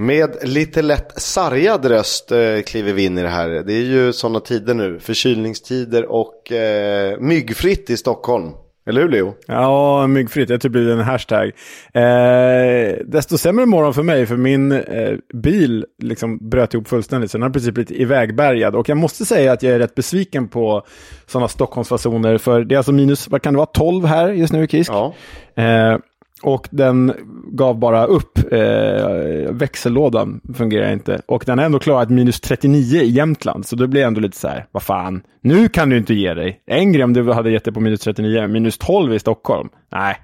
Med lite lätt sargad röst eh, kliver vi in i det här. Det är ju sådana tider nu, förkylningstider och eh, myggfritt i Stockholm. Eller hur Leo? Ja, myggfritt. Det har typ blivit en hashtag. Eh, desto sämre morgon för mig, för min eh, bil liksom bröt ihop fullständigt. Så den har precis blivit ivägbärgad. Och jag måste säga att jag är rätt besviken på sådana Stockholmsfasoner. För det är alltså minus, vad kan det vara, 12 här just nu i Kisk. Ja. Eh, och den gav bara upp. Eh, växellådan fungerar inte. Och den har ändå klarat minus 39 i Jämtland. Så då blir jag ändå lite så här, vad fan, nu kan du inte ge dig. En grej om du hade gett dig på minus 39, minus 12 i Stockholm. Nej,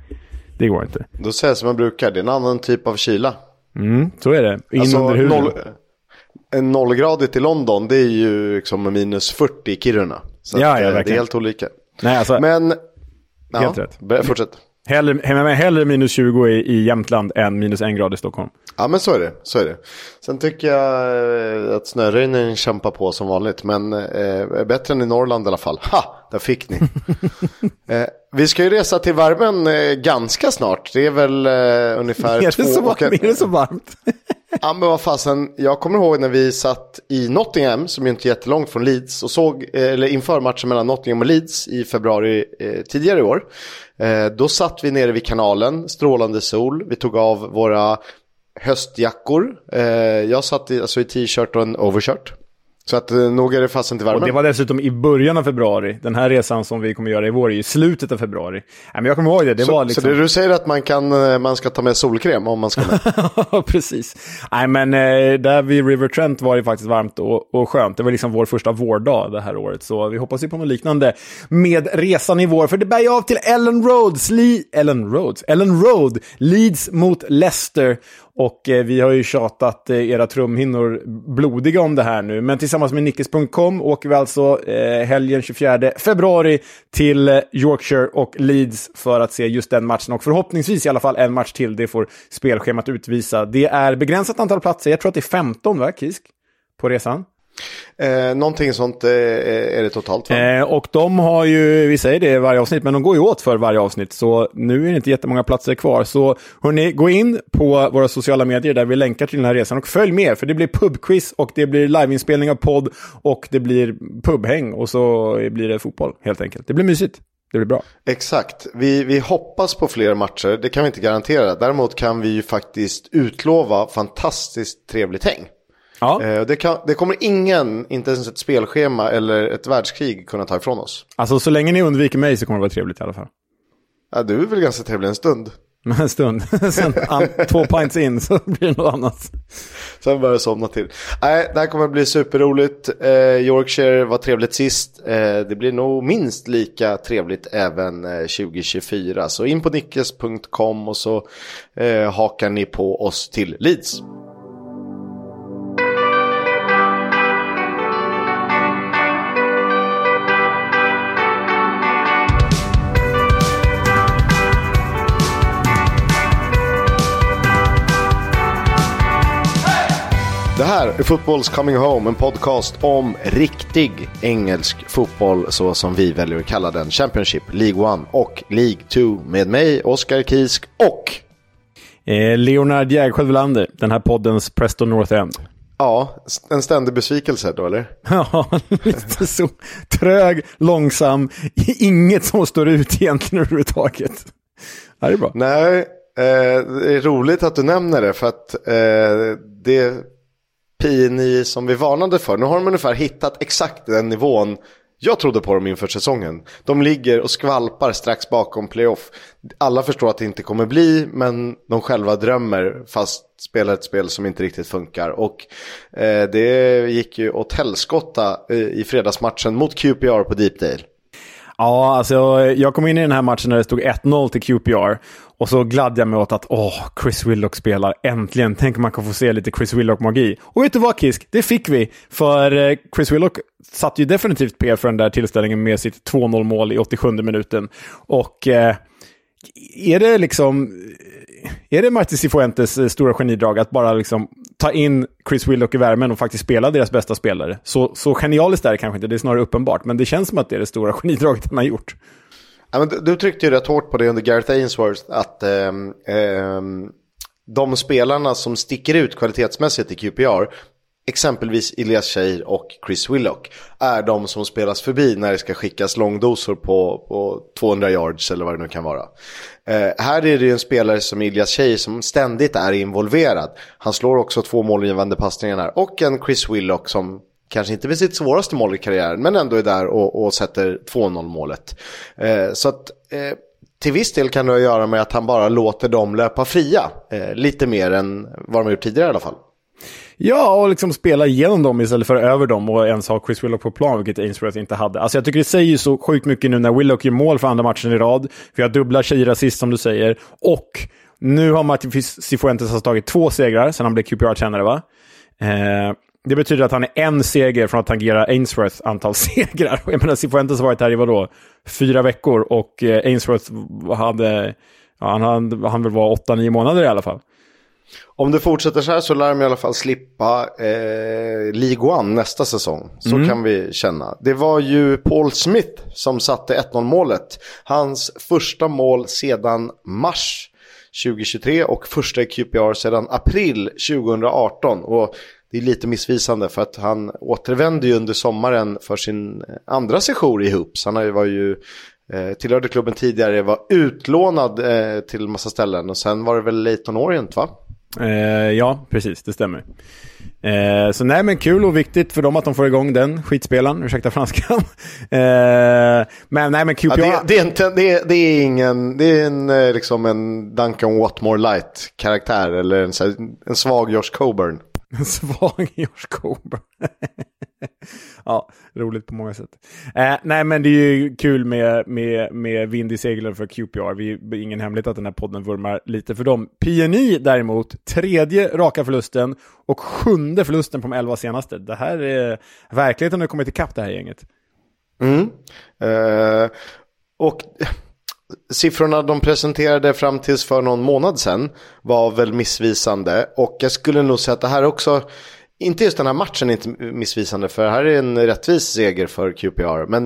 det går inte. Då säger jag som man brukar, det är en annan typ av kyla. Mm, så är det. In Alltså, under huden. noll, en nollgradigt i London, det är ju liksom minus 40 i Kiruna. Så Ja, ja, eh, det är helt olika. Nej, alltså, Men... Helt ja, rätt. Fortsätt. Hellre, hellre, minus 20 i, i Jämtland än minus en grad i Stockholm. Ja men så är det. Så är det. Sen tycker jag eh, att snöröjningen kämpar på som vanligt. Men eh, bättre än i Norrland i alla fall. Ha! Där fick ni. eh, vi ska ju resa till värmen eh, ganska snart. Det är väl eh, ungefär Är det, två så, och en... är det så varmt? Ja men vad fasen, jag kommer ihåg när vi satt i Nottingham, som är inte är jättelångt från Leeds, och såg, eh, eller inför matchen mellan Nottingham och Leeds i februari eh, tidigare i år. Eh, då satt vi nere vid kanalen, strålande sol, vi tog av våra höstjackor. Eh, jag satt i, alltså i t-shirt och en overshirt. Så att eh, nog är det fasen till värmen. Och det var dessutom i början av februari. Den här resan som vi kommer göra i vår är i slutet av februari. Nej, men jag kommer ihåg det. Det så, var liksom... så det du säger att man, kan, eh, man ska ta med solkräm om man ska med? Precis. Nej, men eh, där vid River Trent var det faktiskt varmt och, och skönt. Det var liksom vår första vårdag det här året, så vi hoppas ju på något liknande med resan i vår. För det bär ju av till Ellen Roads, Le Ellen Roads, Ellen Road, Leeds mot Leicester. Och eh, vi har ju tjatat eh, era trumhinnor blodiga om det här nu. Men tillsammans med Nickes.com åker vi alltså eh, helgen 24 februari till eh, Yorkshire och Leeds för att se just den matchen. Och förhoppningsvis i alla fall en match till. Det får spelschemat utvisa. Det är begränsat antal platser. Jag tror att det är 15, va, Kisk? På resan. Eh, någonting sånt eh, är det totalt va? Eh, och de har ju, vi säger det i varje avsnitt, men de går ju åt för varje avsnitt. Så nu är det inte jättemånga platser kvar. Så hörni, gå in på våra sociala medier där vi länkar till den här resan och följ med. För det blir pubquiz och det blir liveinspelning av podd och det blir pubhäng och så blir det fotboll helt enkelt. Det blir mysigt. Det blir bra. Exakt. Vi, vi hoppas på fler matcher, det kan vi inte garantera. Däremot kan vi ju faktiskt utlova fantastiskt trevligt häng. Ja, Eh, det, kan, det kommer ingen, inte ens ett spelschema eller ett världskrig kunna ta ifrån oss. alltså så länge ni undviker mig så kommer det vara trevligt i alla fall. Ja, du är väl ganska trevlig en stund. En stund, sen an, två pints in så blir det något annat. Sen börjar jag somna till. Nej, det här kommer bli superroligt. Eh, Yorkshire var trevligt sist. Eh, det blir nog minst lika trevligt även eh, 2024. Så in på nickes.com och så eh, hakar ni på oss till Leeds. Det här är Football's Coming Home, en podcast om riktig engelsk fotboll så som vi väljer att kalla den. Championship, League 1 och League 2 med mig, Oskar Kisk och Eh, Leonard Jägerskiöld Welander, den här poddens Preston North End. ja, en ständig besvikelse då eller? Ja, lite så. Trög, långsam, inget som står ut egentligen överhuvudtaget. Det är bra. Nej, eh, det är roligt att du nämner det för att eh, det PNI som vi varnade för, nu har de ungefär hittat exakt den nivån jag trodde på dem inför säsongen. De ligger och skvalpar strax bakom playoff. Alla förstår att det inte kommer bli, men de själva drömmer fast spelar ett spel som inte riktigt funkar. Och eh, det gick ju åt helskotta eh, i fredagsmatchen mot QPR på Deepdale. Ja, alltså jag kom in i den här matchen när det stod 1-0 till QPR. Och så gladde jag mig åt att åh, Chris Willock spelar. Äntligen! Tänk om man kan få se lite Chris Willock-magi. Och vet du vad Kisk? Det fick vi. För eh, Chris Willock satt ju definitivt P för den där tillställningen med sitt 2-0 mål i 87 minuten. Och eh, är det liksom... Eh, är det Martin Cifuentes eh, stora genidrag att bara liksom ta in Chris Willock i värmen och faktiskt spela deras bästa spelare? Så, så genialiskt är det kanske inte, det är snarare uppenbart. Men det känns som att det är det stora genidraget han har gjort. Ja, men du, du tryckte ju rätt hårt på det under Gareth Ainsworth att eh, eh, de spelarna som sticker ut kvalitetsmässigt i QPR, exempelvis Elias Cheir och Chris Willock, är de som spelas förbi när det ska skickas långdosor på, på 200 yards eller vad det nu kan vara. Eh, här är det ju en spelare som Elias Cheir som ständigt är involverad. Han slår också två målgivande passningar här och en Chris Willock som kanske inte vid sitt svåraste mål i karriären, men ändå är där och, och sätter 2-0 målet. Eh, så att eh, till viss del kan det ha att göra med att han bara låter dem löpa fria. Eh, lite mer än vad de har gjort tidigare i alla fall. Ja, och liksom spela igenom dem istället för över dem och ens ha Chris Willock på plan, vilket Ainsworth inte hade. Alltså jag tycker det säger så sjukt mycket nu när Willock gör mål för andra matchen i rad. Vi har dubbla tjejer som du säger. Och nu har Martin Cifuentes alltså tagit två segrar sen han blev QPR-tränare, va? Eh, det betyder att han är en seger från att tangera Ainsworths antal segrar. Jag menar, Cifuentes har varit här i vadå? Fyra veckor och eh, Ainsworth hade, ja, han, hade, han vill vara åtta, nio månader i alla fall. Om det fortsätter så här så lär de i alla fall slippa eh, League One nästa säsong. Så mm. kan vi känna. Det var ju Paul Smith som satte 1-0 målet. Hans första mål sedan mars 2023 och första i QPR sedan april 2018. Och det är lite missvisande för att han återvände ju under sommaren för sin andra session i Hoops. Han var ju eh, tillhörde klubben tidigare, var utlånad eh, till massa ställen och sen var det väl Leighton Orient va? Eh, ja, precis, det stämmer. Eh, så nej, men kul och viktigt för dem att de får igång den skitspelaren, ursäkta franskan. eh, men nej, men QPR... Ja, det, det, är inte, det, är, det är ingen, det är en, eh, liksom en Duncan Watmore light-karaktär eller en, en svag Josh Coburn. En svag Josh Coburn. ja, roligt på många sätt. Eh, nej, men det är ju kul med, med, med vind i seglen för QPR. Vi, är ingen hemlighet att den här podden vurmar lite för dem. PNI däremot, tredje raka förlusten och sjunde förlusten på de elva senaste. Det här är verkligheten har kommit ikapp det här gänget. Mm. Eh, och siffrorna de presenterade fram tills för någon månad sedan var väl missvisande. Och jag skulle nog säga att det här också, inte just den här matchen är inte missvisande för här är en rättvis seger för QPR. Men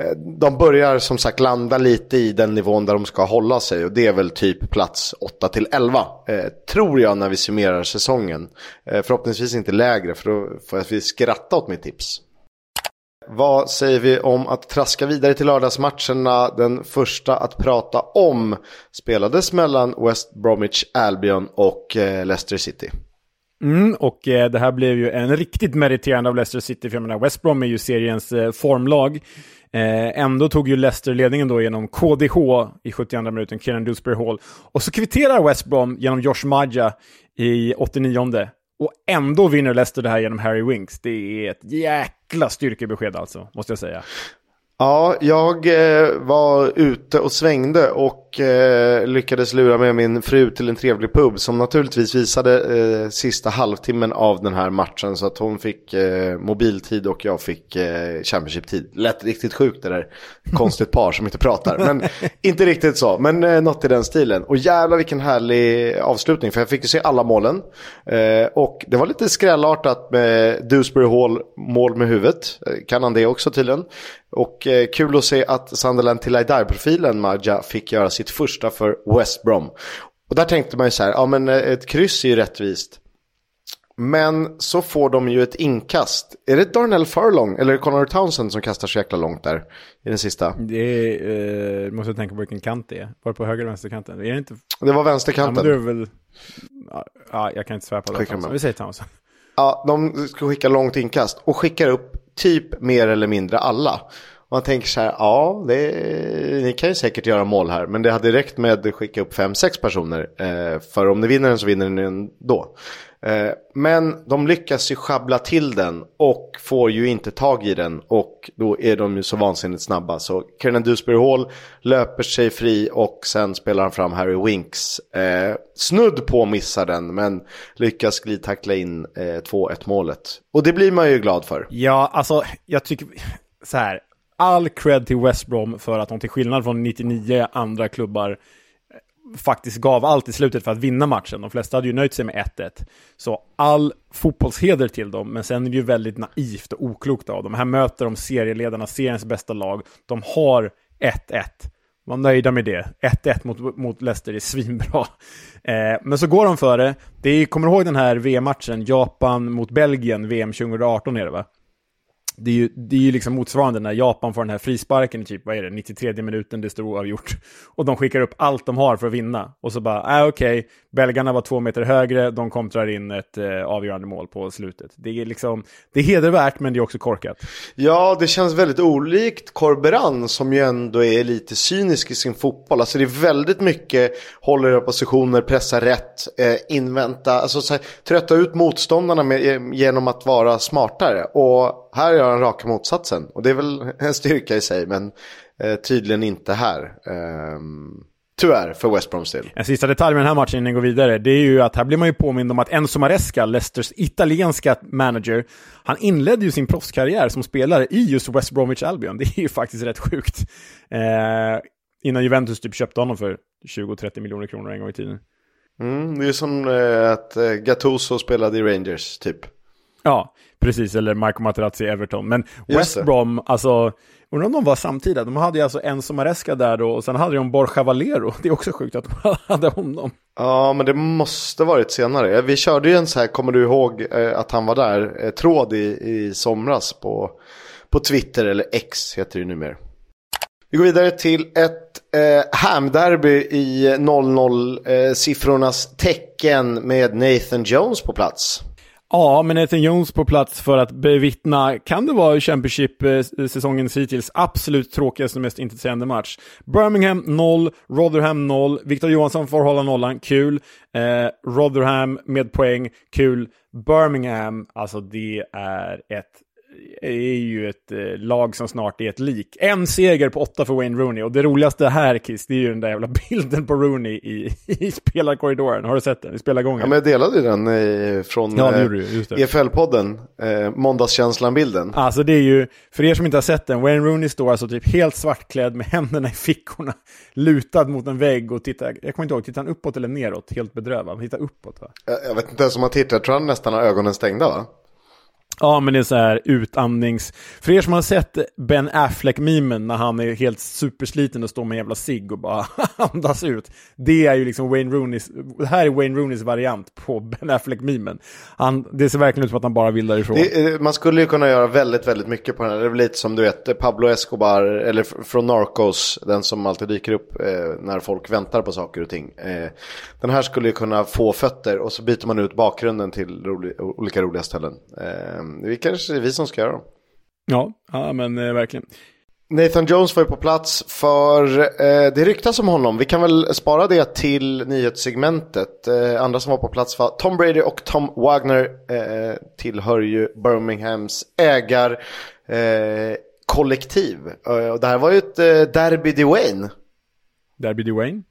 eh, de börjar som sagt landa lite i den nivån där de ska hålla sig och det är väl typ plats 8 till 11. Eh, tror jag när vi summerar säsongen. Eh, förhoppningsvis inte lägre för då får vi skratta åt mitt tips. Vad säger vi om att traska vidare till lördagsmatcherna? Den första att prata om spelades mellan West Bromwich Albion och eh, Leicester City. Mm, och eh, det här blev ju en riktigt meriterande av Leicester City, för jag menar West Brom är ju seriens eh, formlag. Eh, ändå tog ju Leicester ledningen då genom KDH i 72 minuten, Kieran Dewsbury Hall. Och så kvitterar West Brom genom Josh Maja i 89 och ändå vinner Leicester det här genom Harry Winks. Det är ett jäkla styrkebesked alltså, måste jag säga. Ja, jag eh, var ute och svängde och eh, lyckades lura med min fru till en trevlig pub som naturligtvis visade eh, sista halvtimmen av den här matchen så att hon fick mobiltid och jag fick eh, Championship-tid. Lät riktigt sjukt det där. Konstigt par som inte pratar, men inte riktigt så. Men eh, något i den stilen. Och jävlar vilken härlig avslutning för jag fick ju se alla målen. Och det var lite skrällartat med Dewsbury Hall mål med huvudet. Kan han det också tydligen. Och eh, kul att se att Sunderland till profilen Maja fick göra sitt första för West Brom. Och där tänkte man ju så här, ja men eh, ett kryss är ju rättvist. Men så får de ju ett inkast. Är det Darnell Furlong eller Connor Townsend som kastar så jäkla långt där i den sista? Det är, eh, måste tänka på vilken kant det är. Var det på höger eller vänsterkanten? Är det, inte... det var vänsterkanten. Ja, men det är väl... Ja, jag kan inte svära på det. Vi säger Townsend. Ja, de ska skicka långt inkast och skickar upp typ mer eller mindre alla. Och man tänker så här, ja, det, ni kan ju säkert göra mål här. Men det hade räckt med att skicka upp fem sex personer. Eh, för om ni vinner den så vinner ni den då. Eh, men de lyckas ju schabbla till den och får ju inte tag i den. Och då är de ju så vansinnigt snabba. Så Kernan Dewsbury Hall löper sig fri och sen spelar han fram Harry Winks. Eh, snudd på missar den men lyckas glidtackla in eh, 2-1 målet. Och det blir man ju glad för. Ja, alltså jag tycker så här all cred till West Brom för att de till skillnad från 99 andra klubbar faktiskt gav allt i slutet för att vinna matchen. De flesta hade ju nöjt sig med 1-1. Så all fotbollsheder till dem, men sen är det ju väldigt naivt och oklokt av dem. Här möter de serieledarna, seriens bästa lag. De har 1-1 var nöjda med det. 1-1 mot, mot Leicester är svinbra. Eh, men så går de före. Det är, kommer du ihåg den här VM-matchen? Japan mot Belgien, VM 2018 är det va? Det är ju, det är ju liksom motsvarande när Japan får den här frisparken i typ, vad är det, 93 minuten, det står oavgjort. Och de skickar upp allt de har för att vinna. Och så bara, äh, okej, okay, belgarna var två meter högre, de kontrar in ett eh, avgörande mål på slutet. Det är liksom, det är hedervärt men det är också korkat. Ja, det känns väldigt olikt Corberan som ju ändå är lite cynisk i sin fotboll. Alltså det är väldigt mycket håller upp positioner, pressa rätt, eh, invänta, alltså så här, trötta ut motståndarna med, genom att vara smartare. Och här gör han raka motsatsen. Och det är väl en styrka i sig, men eh, tydligen inte här. Eh, tyvärr för West Broms del. En sista detalj med den här matchen innan vi går vidare, det är ju att här blir man ju påmind om att Enzo Maresca, Leicesters italienska manager, han inledde ju sin proffskarriär som spelare i just West Bromwich Albion. Det är ju faktiskt rätt sjukt. Eh, innan Juventus typ köpte honom för 20-30 miljoner kronor en gång i tiden. Mm, det är som eh, att eh, Gattuso spelade i Rangers, typ. Ja, precis. Eller Marco Materazzi i Everton. Men West Brom, alltså, undrar om de var samtida. De hade ju alltså Enzo Maresca där då, och sen hade de Borja Valero. Det är också sjukt att de hade honom. Ja, men det måste varit senare. Vi körde ju en så här, kommer du ihåg eh, att han var där, eh, tråd i, i somras på, på Twitter, eller X heter det numera. Vi går vidare till ett eh, Ham-derby i 00-siffrornas eh, tecken med Nathan Jones på plats. Ja, men Nathan Jones på plats för att bevittna, kan det vara Championship-säsongens eh, hittills absolut tråkigaste och mest intresserande match. Birmingham 0, Rotherham 0, Victor Johansson får hålla nollan, kul. Eh, Rotherham med poäng, kul. Birmingham, alltså det är ett är ju ett eh, lag som snart är ett lik. En seger på åtta för Wayne Rooney. Och det roligaste här, Kiss, det är ju den där jävla bilden på Rooney i, i spelarkorridoren. Har du sett den? I spelargången? Ja, men jag delade ju den eh, från ja, eh, EFL-podden. Eh, Måndagskänslan-bilden. Alltså det är ju, för er som inte har sett den, Wayne Rooney står alltså typ helt svartklädd med händerna i fickorna. Lutad mot en vägg och tittar, jag kommer inte ihåg, tittar han uppåt eller neråt? Helt bedrövad. Han tittar uppåt va? Jag, jag vet inte ens om han tittar, jag tror han nästan har ögonen stängda va? Ja, men det är så här utandnings... För er som har sett Ben Affleck-memen när han är helt supersliten och står med en jävla cigg och bara andas ut. Det är ju liksom Wayne Rooneys... Det här är Wayne Rooneys variant på Ben Affleck-memen. det ser verkligen ut som att han bara vill därifrån. Det, man skulle ju kunna göra väldigt, väldigt mycket på den här. Det är lite som du vet Pablo Escobar, eller från Narcos, den som alltid dyker upp eh, när folk väntar på saker och ting. Eh, den här skulle ju kunna få fötter och så byter man ut bakgrunden till roli olika roliga ställen. Eh, är kanske vi som ska göra dem. Ja, ja men eh, verkligen. Nathan Jones var ju på plats för eh, det ryktas om honom. Vi kan väl spara det till nyhetssegmentet. Eh, andra som var på plats var Tom Brady och Tom Wagner eh, tillhör ju Birminghams ägarkollektiv. Eh, och det här var ju ett eh, derby Dwayne. Derby Dwayne?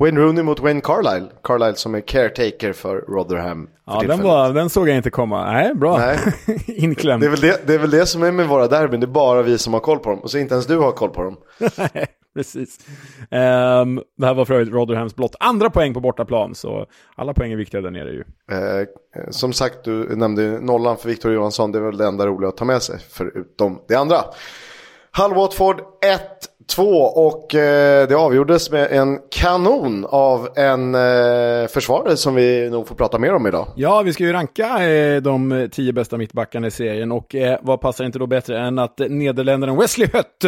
Wayne Rooney mot Wayne Carlisle. Carlisle som är caretaker för Rotherham. För ja, den, var, den såg jag inte komma. Nej, bra. Nej. Inklämd. Det är, väl det, det är väl det som är med våra derbyn. Det är bara vi som har koll på dem. Och så inte ens du har koll på dem. Nej, precis. Um, det här var för övrigt Rotherhams blott andra poäng på bortaplan. Så alla poäng är viktiga där nere ju. Eh, som sagt, du nämnde nollan för Victor Johansson. Det är väl det enda roliga att ta med sig. Förutom det andra. Hull Watford 1-2 och eh, det avgjordes med en kanon av en eh, försvarare som vi nog får prata mer om idag. Ja, vi ska ju ranka eh, de tio bästa mittbackarna i serien och eh, vad passar inte då bättre än att nederländaren Wesley Hött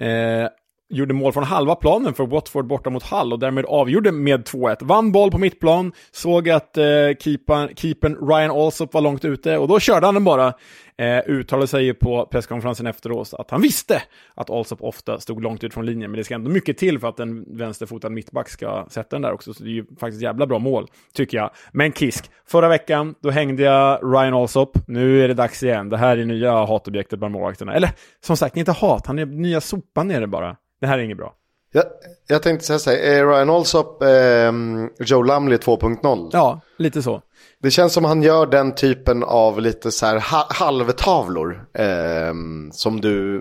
eh, gjorde mål från halva planen för Watford borta mot Hull och därmed avgjorde med 2-1. Vann boll på mittplan, såg att eh, keepern Ryan Alsop var långt ute och då körde han den bara. Eh, uttalade sig på presskonferensen efteråt att han visste att Alsop ofta stod långt ut från linjen, men det ska ändå mycket till för att en vänsterfotad mittback ska sätta den där också, så det är ju faktiskt jävla bra mål, tycker jag. Men Kisk, förra veckan, då hängde jag Ryan Alsop, nu är det dags igen. Det här är nya hatobjektet bland målvakterna. Eller, som sagt, inte hat, han är nya sopan är det bara. Det här är inget bra. Jag, jag tänkte säga så här, är Ryan Alsop eh, Joe Lumley 2.0? Ja, lite så. Det känns som han gör den typen av lite så här halvtavlor. Eh, som du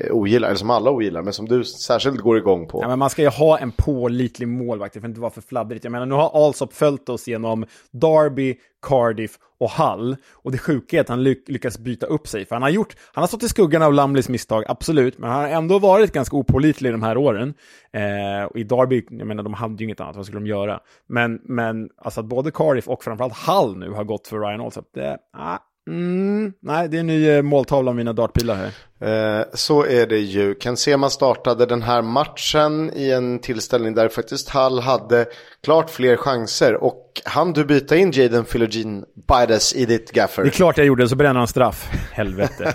eh, ogillar, eller som alla ogillar, men som du särskilt går igång på. Ja, men man ska ju ha en pålitlig målvakt, det får inte vara för fladdrigt. Jag menar, nu har Alsop följt oss genom Derby, Cardiff och Hull. Och det sjuka är att han ly lyckas byta upp sig. För han har, gjort, han har stått i skuggan av Lamlis misstag, absolut. Men han har ändå varit ganska opålitlig de här åren. Eh, och i Derby, jag menar, de hade ju inget annat, vad skulle de göra? Men, men alltså att både Cardiff och framförallt Hull nu har gått för Ryan Alsop, det, ah, Mm, nej, det är en ny eh, måltavla av mina dartpilar här. Eh, så är det ju. Ken Sema startade den här matchen i en tillställning där faktiskt Hall hade klart fler chanser. Och han du byta in Jaden Philogene Bides i ditt gaffer? Det är klart jag gjorde, så bränner han straff. Helvete.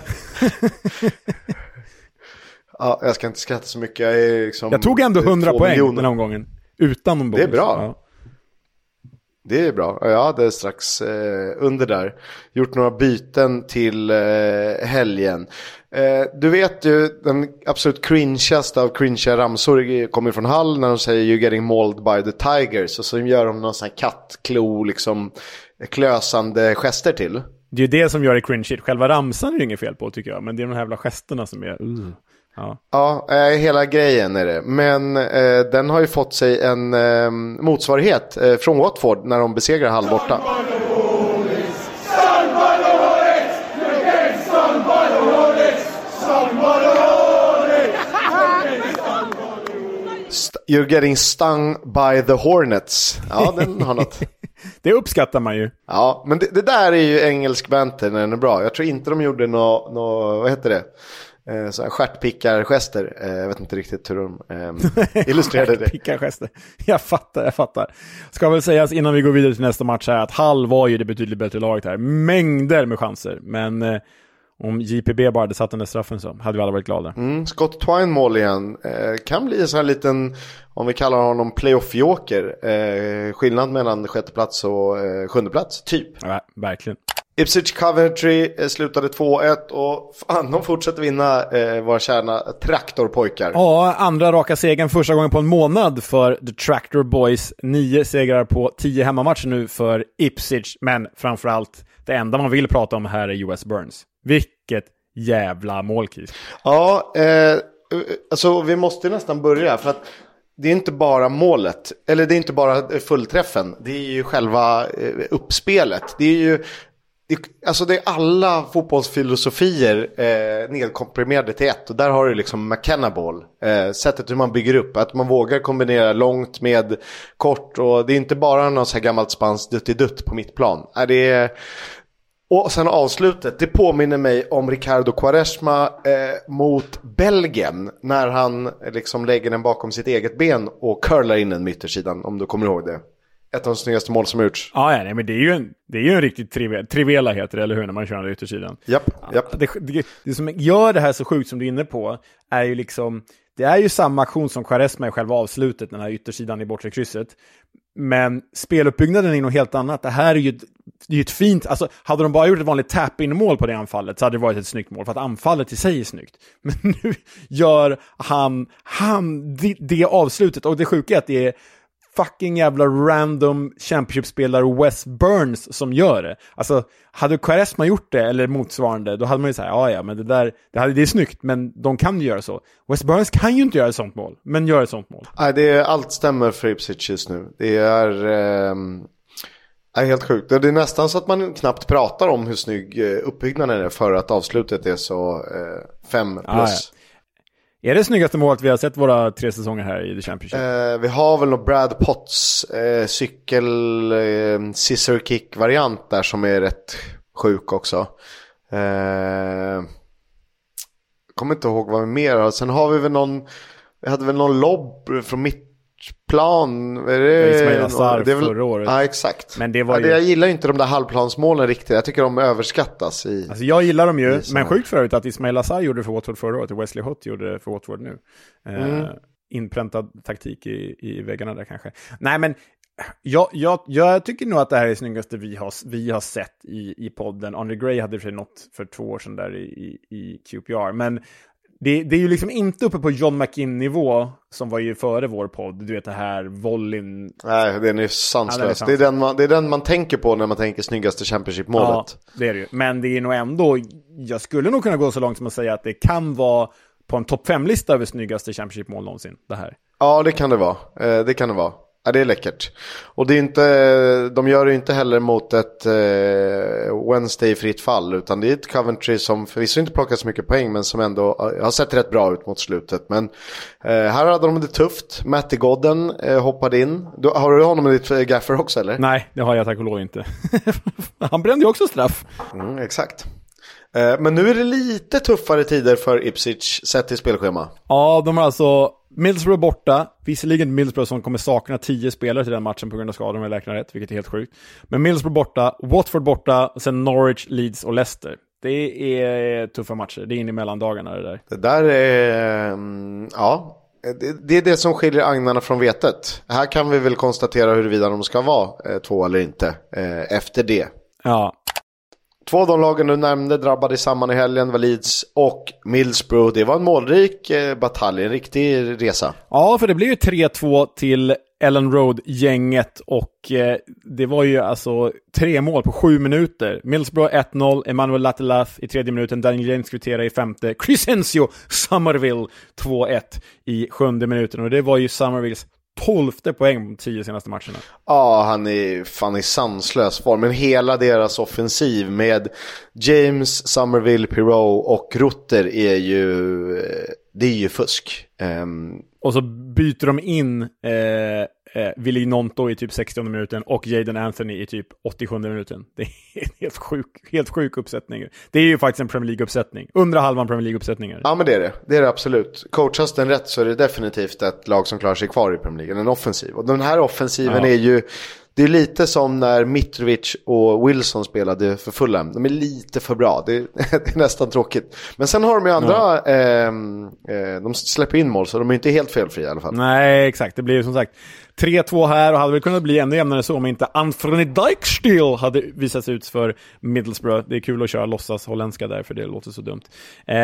ja, jag ska inte skratta så mycket. Jag, är liksom jag tog ändå 100 poäng miljoner. den omgången. Utan någon bonus. Det är bra. Ja. Det är bra. Jag hade strax eh, under där gjort några byten till eh, helgen. Eh, du vet ju den absolut cringeaste av cringea ramsor kommer från Hall när de säger you getting mauled by the tigers. Och så gör de någon sån här kattklo, liksom klösande gester till. Det är ju det som gör det cringe. Själva ramsan är det inget fel på tycker jag. Men det är de här jävla gesterna som är... Uh. Ja, ja eh, hela grejen är det. Men eh, den har ju fått sig en eh, motsvarighet eh, från Watford när de besegrar Hall borta. You're getting stung by the Hornets. Ja, den har något. det uppskattar man ju. Ja, men det, det, där är ju engelsk banter när den är bra. Jag tror inte de gjorde något, nå, vad heter det? Eh, så stjärtpickargester. Eh, jag vet inte riktigt hur de eh, illustrerade det. Stjärtpickargester. Jag fattar, jag fattar. Ska väl sägas innan vi går vidare till nästa match här att Hall var ju det betydligt bättre laget här. Mängder med chanser, men eh, om JPB bara hade satt den där straffen så hade vi alla varit glada. Mm, Scott Twine mål igen. Eh, kan bli en sån här liten, om vi kallar honom playoff-joker. Eh, skillnad mellan sjätte plats och eh, sjunde plats, typ. Ja, verkligen. Ipswich Coventry eh, slutade 2-1 och fan, de fortsätter vinna eh, våra kärna traktorpojkar. Ja, andra raka segern första gången på en månad för The Tractor Boys. Nio segrar på tio hemmamatcher nu för Ipswich, men framförallt det enda man vill prata om här är US Burns. Vilket jävla målkis. Ja, eh, alltså vi måste nästan börja för att det är inte bara målet, eller det är inte bara fullträffen, det är ju själva eh, uppspelet. Det är ju alltså det är alla fotbollsfilosofier eh, nedkomprimerade till ett. Och där har du liksom McKenna Ball. Eh, sättet hur man bygger upp. Att man vågar kombinera långt med kort. Och det är inte bara något så här gammalt spanskt dutt på mitt plan. Eh, det är, och sen avslutet. Det påminner mig om Ricardo Quaresma eh, mot Belgien. När han eh, liksom lägger den bakom sitt eget ben och curlar in den med yttersidan Om du kommer ihåg det ett av de snyggaste mål som gjorts. Ja, ja nej, men det är ju en, det är ju en riktigt trivel, trivela heter det, eller hur, när man kör den yttersidan. Japp, japp. Det, det, det, som gör det här så sjukt som du är inne på är ju liksom, det är ju samma aktion som Quaresma i själva avslutet, den här yttersidan i bortre krysset. Men speluppbyggnaden är något helt annat. Det här är ju ett, det är ett fint, alltså hade de bara gjort ett vanligt tap-in-mål på det anfallet så hade det varit ett snyggt mål, för att anfallet i sig är snyggt. Men nu gör han, han det, det avslutet, och det sjuka är att det är fucking jävla random Championship-spelare Wes Burns som gör det. Alltså, hade Quaresma gjort det, eller motsvarande, då hade man ju sagt ja ja, men det där, det, hade, det är snyggt, men de kan ju göra så. Wes Burns kan ju inte göra ett sånt mål, men gör ett sånt mål. Nej, det är, allt stämmer för Ipswich just nu. Det är... Eh... är helt sjukt. Det är nästan så att man knappt pratar om hur snygg eh, uppbyggnaden är för att avslutet är så 5 eh, plus. Ah, ja. Är det snyggaste målet vi har sett våra tre säsonger här i The Championship? Eh, vi har väl någon Brad Potts eh, cykel eh, scissor kick variant där som är rätt sjuk också. Eh, kommer inte ihåg vad vi mer har. Sen har vi väl någon, vi hade väl någon lobb från mitt plan. Är det, Ismail Azar det väl, förra året. Ja, exakt. Men det var ju... ja, jag gillar inte de där halvplansmålen riktigt. Jag tycker de överskattas. I, alltså, jag gillar dem ju, men sjukt förut att Ismail Azar gjorde det för Watford förra året och Wesley Hott gjorde det för Watford nu. Eh, mm. Eh, inpräntad taktik i, i väggarna där kanske. Nej, men jag, jag, jag tycker nog att det här är det snyggaste vi har, vi har sett i, i podden. Andre Gray hade för sig något för två år sedan där i, i, i QPR. Men det, det är ju liksom inte uppe på John McInn-nivå, som var ju före vår podd. Du vet det här volleyn. Nej, den är sanslös. Ja, det, är den man, det är den man tänker på när man tänker snyggaste Championship-målet. Ja, det är det ju. Men det är nog ändå, jag skulle nog kunna gå så långt som att säga att det kan vara på en topp 5-lista över snyggaste Championship-mål någonsin, det här. Ja, det kan det vara. Eh, det kan det vara. Ja, det är läckert. Och det är inte, de gör det inte heller mot ett eh, Wednesday fritt fall. Utan det är ett Coventry som förvisso inte plockar så mycket poäng. Men som ändå har sett rätt bra ut mot slutet. Men eh, här hade de det tufft. Matty Godden eh, hoppade in. Du, har du honom i ditt eh, gaffer också eller? Nej, det har jag tack och lov inte. Han brände ju också straff. Mm, exakt. Eh, men nu är det lite tuffare tider för Ipswich sett till spelschema. Ja, de har alltså Middlesbrough borta, visserligen Middlesbrough som kommer sakna tio spelare till den matchen på grund av skador om jag räknar rätt, vilket är helt sjukt. Men Middlesbrough borta, Watford borta, sen Norwich, Leeds och Leicester. Det är tuffa matcher, det är in i mellandagarna det där. Det där är, mm, ja, det är det som skiljer agnarna från vetet. Här kan vi väl konstatera huruvida de ska vara eh, två eller inte eh, efter det. Ja, Två av de lagen du nämnde drabbade samman i helgen var Leeds och Millsbro. Det var en målrik eh, batalj, en riktig resa. Ja, för det blev ju 3-2 till Ellen Road-gänget och eh, det var ju alltså tre mål på sju minuter. Millsbro 1-0, Emanuel Latelath i tredje minuten, Daniel James kvitterar i femte, Crescencio Somerville 2-1 i sjunde minuten och det var ju Somervilles tolfte poäng på tio senaste matcherna. Ja, han är fan i sanslös form. Men hela deras offensiv med James, Somerville, Pirou och Rutter är ju, det är ju fusk. Um... Och så byter de in eh, eh, Willy Nonto i typ 60 minuten och Jaden Anthony i typ 87 minuten. Det är en helt sjuk, helt sjuk uppsättning. Det är ju faktiskt en Premier League-uppsättning. Undra halvan Premier League-uppsättningar. Ja, men det är det. Det är det absolut. Coachas den rätt så är det definitivt ett lag som klarar sig kvar i Premier League. En offensiv. Och den här offensiven ja. är ju det är lite som när Mitrovic och Wilson spelade för Fulham. De är lite för bra. Det är, det är nästan tråkigt. Men sen har de ju andra. Ehm, eh, de släpper in mål så de är inte helt felfria i alla fall. Nej, exakt. Det blir ju som sagt 3-2 här och hade väl kunnat bli ännu jämnare så om inte Anthony Dijkstil hade visats ut för Middlesbrough. Det är kul att köra låtsas holländska där för det låter så dumt. Eh,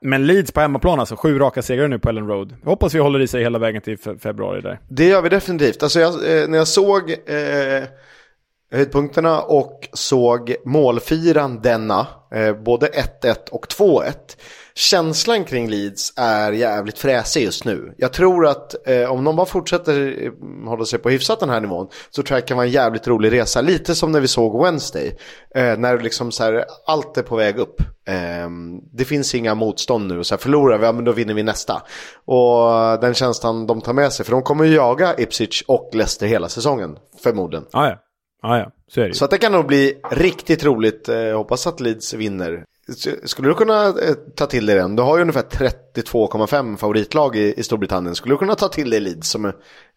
men Leeds på hemmaplan alltså, sju raka segrar nu på Ellen Road. Hoppas vi håller i sig hela vägen till fe februari där. Det gör vi definitivt. Alltså jag, eh, när jag såg eh, Eh, höjdpunkterna och såg målfirandenna, eh, både 1-1 och 2-1 känslan kring Leeds är jävligt fräsig just nu. Jag tror att eh, om de bara fortsätter eh, hålla sig på hyfsat den här nivån så tror jag det kan vara en jävligt rolig resa. Lite som när vi såg Wednesday. Eh, när liksom så här, allt är på väg upp. Eh, det finns inga motstånd nu. Så här, förlorar vi, ja men då vinner vi nästa. Och den känslan de tar med sig. För de kommer ju jaga Ipswich och Leicester hela säsongen. Förmodligen. Ah, ja. Ah, ja. Så, så att det kan nog bli riktigt roligt. Eh, hoppas att Leeds vinner. Skulle du kunna eh, ta till dig den? Du har ju ungefär 32,5 favoritlag i, i Storbritannien. Skulle du kunna ta till dig Leeds som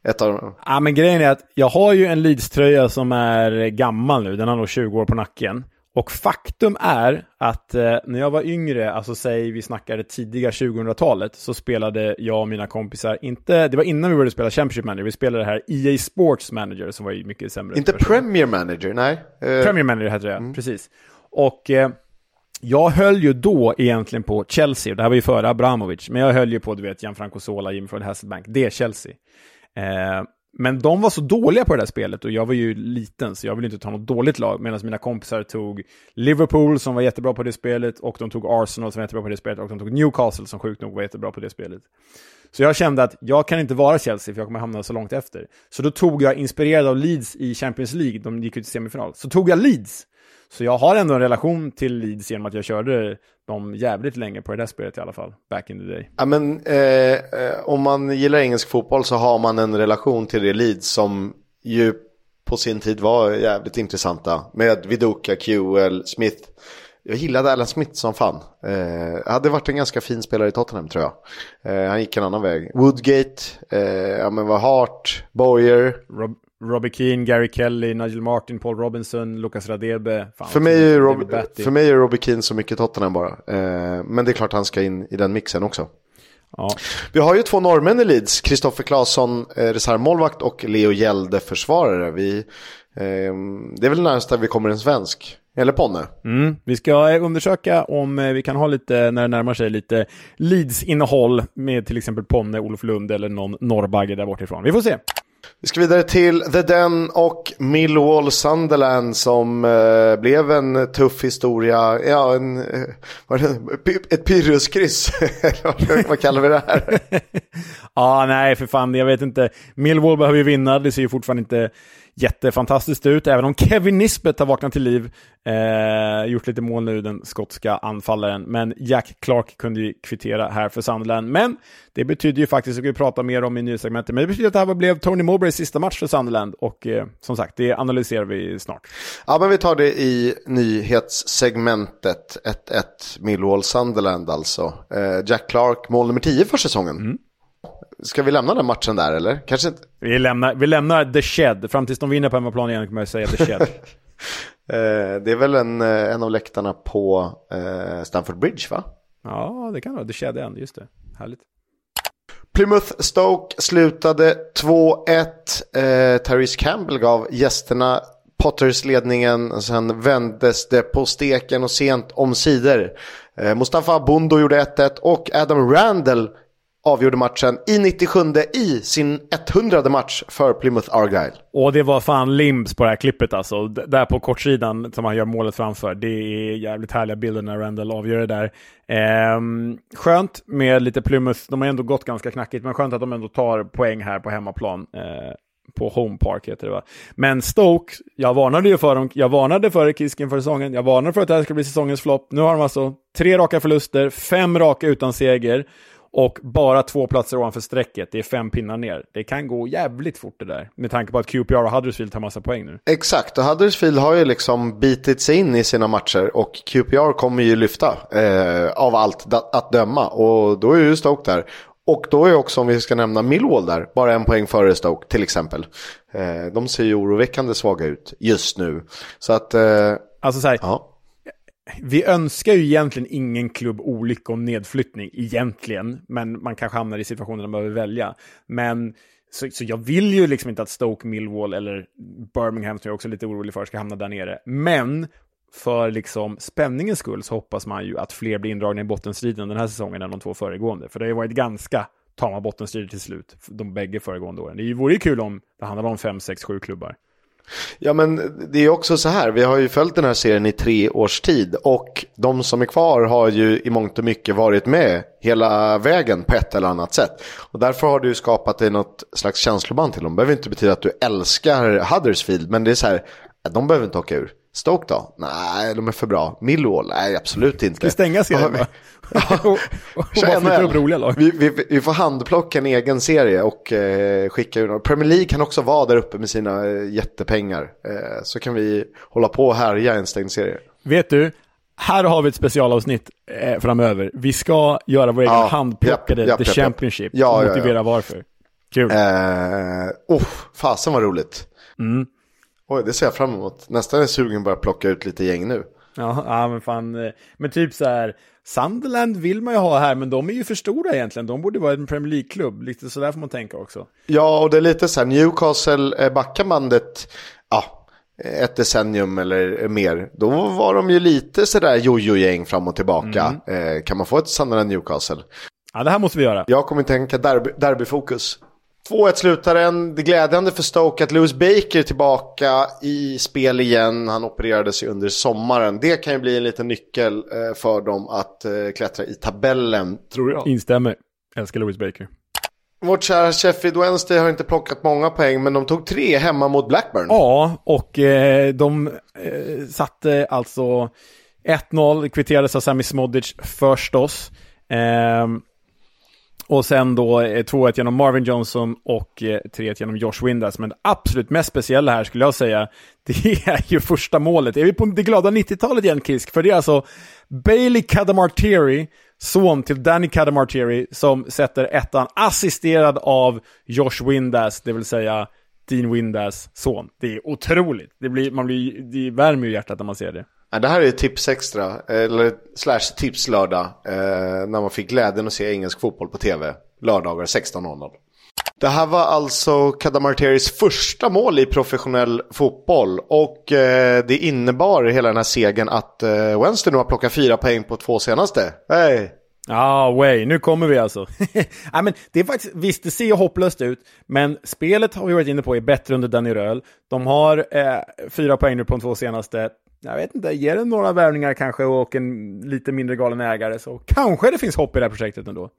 ett av dem? Ja, men grejen är att jag har ju en Leeds-tröja som är gammal nu. Den har nog 20 år på nacken. Och faktum är att eh, när jag var yngre, alltså säg vi snackade tidiga 2000-talet, så spelade jag och mina kompisar, inte, det var innan vi började spela Championship Manager, vi spelade det här EA Sports Manager som var ju mycket sämre. Inte Premier Manager, nej. Uh... Premier Manager hette det, mm. precis. Och eh, jag höll ju då egentligen på Chelsea, det här var ju före Abramovic, men jag höll ju på, du vet, Gianfranco Sola, Jim Ford Hasselbank, det är Chelsea. Eh, men de var så dåliga på det där spelet och jag var ju liten så jag ville inte ta något dåligt lag. Medan mina kompisar tog Liverpool som var jättebra på det spelet och de tog Arsenal som var jättebra på det spelet och de tog Newcastle som sjukt nog var jättebra på det spelet. Så jag kände att jag kan inte vara Chelsea för jag kommer hamna så långt efter. Så då tog jag, inspirerad av Leeds i Champions League, de gick ut i semifinal, så tog jag Leeds. Så jag har ändå en relation till Leeds genom att jag körde dem jävligt länge på det där spelet i alla fall, back in the day. Ja, men eh, eh, om man gillar engelsk fotboll så har man en relation till det Leeds som ju på sin tid var jävligt intressanta. Med Viduka, QL, Smith. Jag gillade Alan Smith som fan. Eh, hade varit en ganska fin spelare i Tottenham tror jag. Eh, han gick en annan väg. Woodgate, eh, ja men var Hart, Boyer. Rob Robbie Keane, Gary Kelly, Nigel Martin, Paul Robinson, Lucas Radebe. Fan, för, mig är Rob för mig är Robbie Keane så mycket Tottenham bara. Eh, men det är klart han ska in i den mixen också. Ja. Vi har ju två norrmän i Leeds, Kristoffer Claesson, eh, reservmålvakt och Leo Gjelde, försvarare. Vi, eh, det är väl närmast vi kommer en svensk. Eller Ponne. Mm. Vi ska eh, undersöka om eh, vi kan ha lite, när det närmar sig, lite Leeds-innehåll med till exempel Ponne, Olof Lund eller någon norrbagge där bortifrån. Vi får se. Vi ska vidare till The Den och Millwall Sunderland som eh, blev en tuff historia. Ja, en, eh, det? ett pyrruskryss. vad kallar vi det här? ja, nej, för fan, jag vet inte. Millwall behöver ju vinna, det ser ju fortfarande inte jättefantastiskt ut, även om Kevin Nisbet har vaknat till liv. Eh, gjort lite mål nu, den skotska anfallaren. Men Jack Clark kunde ju kvittera här för Sunderland. Men det betyder ju faktiskt, ska vi prata mer om i nyhetssegmentet, men det betyder att det här blev Tony Mowbrays sista match för Sunderland. Och eh, som sagt, det analyserar vi snart. Ja, men vi tar det i nyhetssegmentet. 1-1 Millwall Sunderland alltså. Eh, Jack Clark, mål nummer 10 för säsongen. Mm. Ska vi lämna den matchen där eller? Kanske inte? Vi lämnar, vi lämnar The Shed. Fram tills de vinner på hemmaplan igen kommer jag säga The Shed. Eh, det är väl en, eh, en av läktarna på eh, Stamford Bridge va? Ja, det kan vara. The Shed en, just det. Härligt. Plymouth Stoke slutade 2-1. Eh, Therese Campbell gav gästerna Potters ledningen. Sen vändes det på steken och sent om sidor. Eh, Mustafa Bundo gjorde 1-1 och Adam Randall avgjorde matchen i 97 i sin 100 match för Plymouth Argyle. Och det var fan limbs på det här klippet alltså. Där på kortsidan som han gör målet framför. Det är jävligt härliga bilder när Randall avgör det där. Ehm, skönt med lite Plymouth. De har ändå gått ganska knackigt, men skönt att de ändå tar poäng här på hemmaplan. Ehm, på Home Park heter det va. Men Stoke, jag varnade ju för dem. Jag varnade för Kisken för säsongen. Jag varnade för att det här skulle bli säsongens flopp. Nu har de alltså tre raka förluster, fem raka utan seger och bara två platser ovanför strecket. Det är fem pinnar ner. Det kan gå jävligt fort det där. Med tanke på att QPR och Huddersfield tar massa poäng nu. Exakt, och Huddersfield har ju liksom bitit sig in i sina matcher. Och QPR kommer ju lyfta eh, av allt att döma. Och då är ju Stoke där. Och då är också, om vi ska nämna Millwall där, bara en poäng före Stoke till exempel. Eh, de ser ju oroväckande svaga ut just nu. Så att... Eh, alltså så här, ja vi önskar ju egentligen ingen klubb olycka och nedflyttning, egentligen. Men man kanske hamnar i situationer där man behöver välja. Men så, så, jag vill ju liksom inte att Stoke, Millwall eller Birmingham, som jag också är lite orolig för, ska hamna där nere. Men för liksom spänningens skull så hoppas man ju att fler blir indragna i bottenstriden den här säsongen än de två föregående. För det har ju varit ganska tama bottenstrider till slut, de bägge föregående åren. Det vore ju kul om det handlade om fem, sex, sju klubbar. Ja men det är också så här, vi har ju följt den här serien i tre års tid och de som är kvar har ju i mångt och mycket varit med hela vägen på ett eller annat sätt. Och därför har du skapat dig något slags känsloband till dem. Det behöver inte betyda att du älskar Huddersfield, men det är så här, de behöver inte åka ur. Stoke då? Nej, de är för bra. Millwall? Nej, absolut inte. Ska vi stänga serien va? och, och flytta upp roliga lag. Vi, vi, vi, får handplocka en egen serie och eh, skicka ur Premier League kan också vara där uppe med sina eh, jättepengar. Eh, så kan vi hålla på och härja en stängd serie. Vet du, här har vi ett specialavsnitt eh, framöver. Vi ska göra vår egen ja, handplockade japp, japp, The japp, Championship ja, och motivera ja, varför. Kul. Eh, oh, fasen vad roligt. Mm. Oj, det ser jag fram emot. Nästan är sugen bara plocka ut lite gäng nu. Ja, ja men fan. Eh, men typ så här, Sunderland vill man ju ha här, men de är ju för stora egentligen. De borde vara en Premier League-klubb. Lite sådär får man tänka också. Ja, och det är lite så här, Newcastle, eh, backar man det, ja, ett decennium eller mer, då var de ju lite sådär jojo-gäng fram och tillbaka. Mm. Eh, kan man få ett Sunderland Newcastle? Ja, det här måste vi göra. Jag kommer tänka derby, derbyfokus. 2-1 slutaren. Det är glädjande för Stoke att Lewis Baker är tillbaka i spel igen. Han opererade sig under sommaren. Det kan ju bli en liten nyckel eh, för dem att eh, klättra i tabellen, tror jag. Instämmer. Älskar Lewis Baker. Vårt kära Sheffield Wednesday har inte plockat många poäng, men de tog tre hemma mot Blackburn. Ja, och eh, de eh, satte alltså 1-0, kvitterades av Sami Smodic förstås. Eh, och sen då eh, 2-1 genom Marvin Johnson och eh, 3-1 genom Josh Windas. Men det absolut mest speciella här skulle jag säga, det är ju första målet. Är vi på det glada 90-talet igen, Kisk? För det är alltså Bailey Cadamartieri, son till Danny Cadamartieri, som sätter ettan assisterad av Josh Windas, det vill säga Dean Windas son. Det är otroligt. Det, blir, man blir, det värmer ju hjärtat när man ser det. Ja, det här är tips extra, eller slash tipslördag, eh, när man fick glädjen att se engelsk fotboll på tv. Lördagar 16.00. Det här var alltså Kadamarteris första mål i professionell fotboll och eh, det innebar hela den här segern att eh, Wednesday nu har plockat fyra poäng på två senaste. Hey. Ja, ah, way, nu kommer vi alltså. ja, men det är faktiskt, visst, det ser hopplöst ut, men spelet har vi varit inne på är bättre under Danny Röhl. De har eh, fyra poäng nu på de två senaste. Jag vet inte, ger det några värvningar kanske och en lite mindre galen ägare så kanske det finns hopp i det här projektet ändå.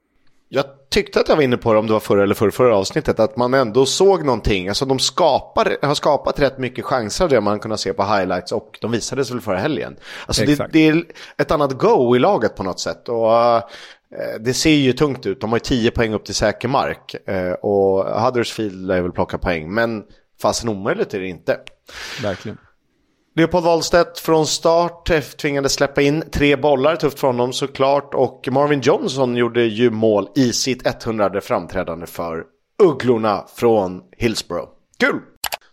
Jag tyckte att jag var inne på det om det var förra eller förra, förra avsnittet, att man ändå såg någonting. Alltså de skapar, har skapat rätt mycket chanser det man kunnat se på highlights och de visades väl förra helgen. Alltså det, det, är ett annat go i laget på något sätt. Och, uh, det ser ju tungt ut, de har ju 10 poäng upp till säker mark. Uh, och Huddersfield lär väl plocka poäng, men fasen omöjligt är det inte. Verkligen. Leopold Wahlstedt från start eh, tvingades släppa in tre bollar, tufft för honom såklart. Och Marvin Johnson gjorde ju mål i sitt 100 framträdande för Ugglorna från Hillsborough. Kul!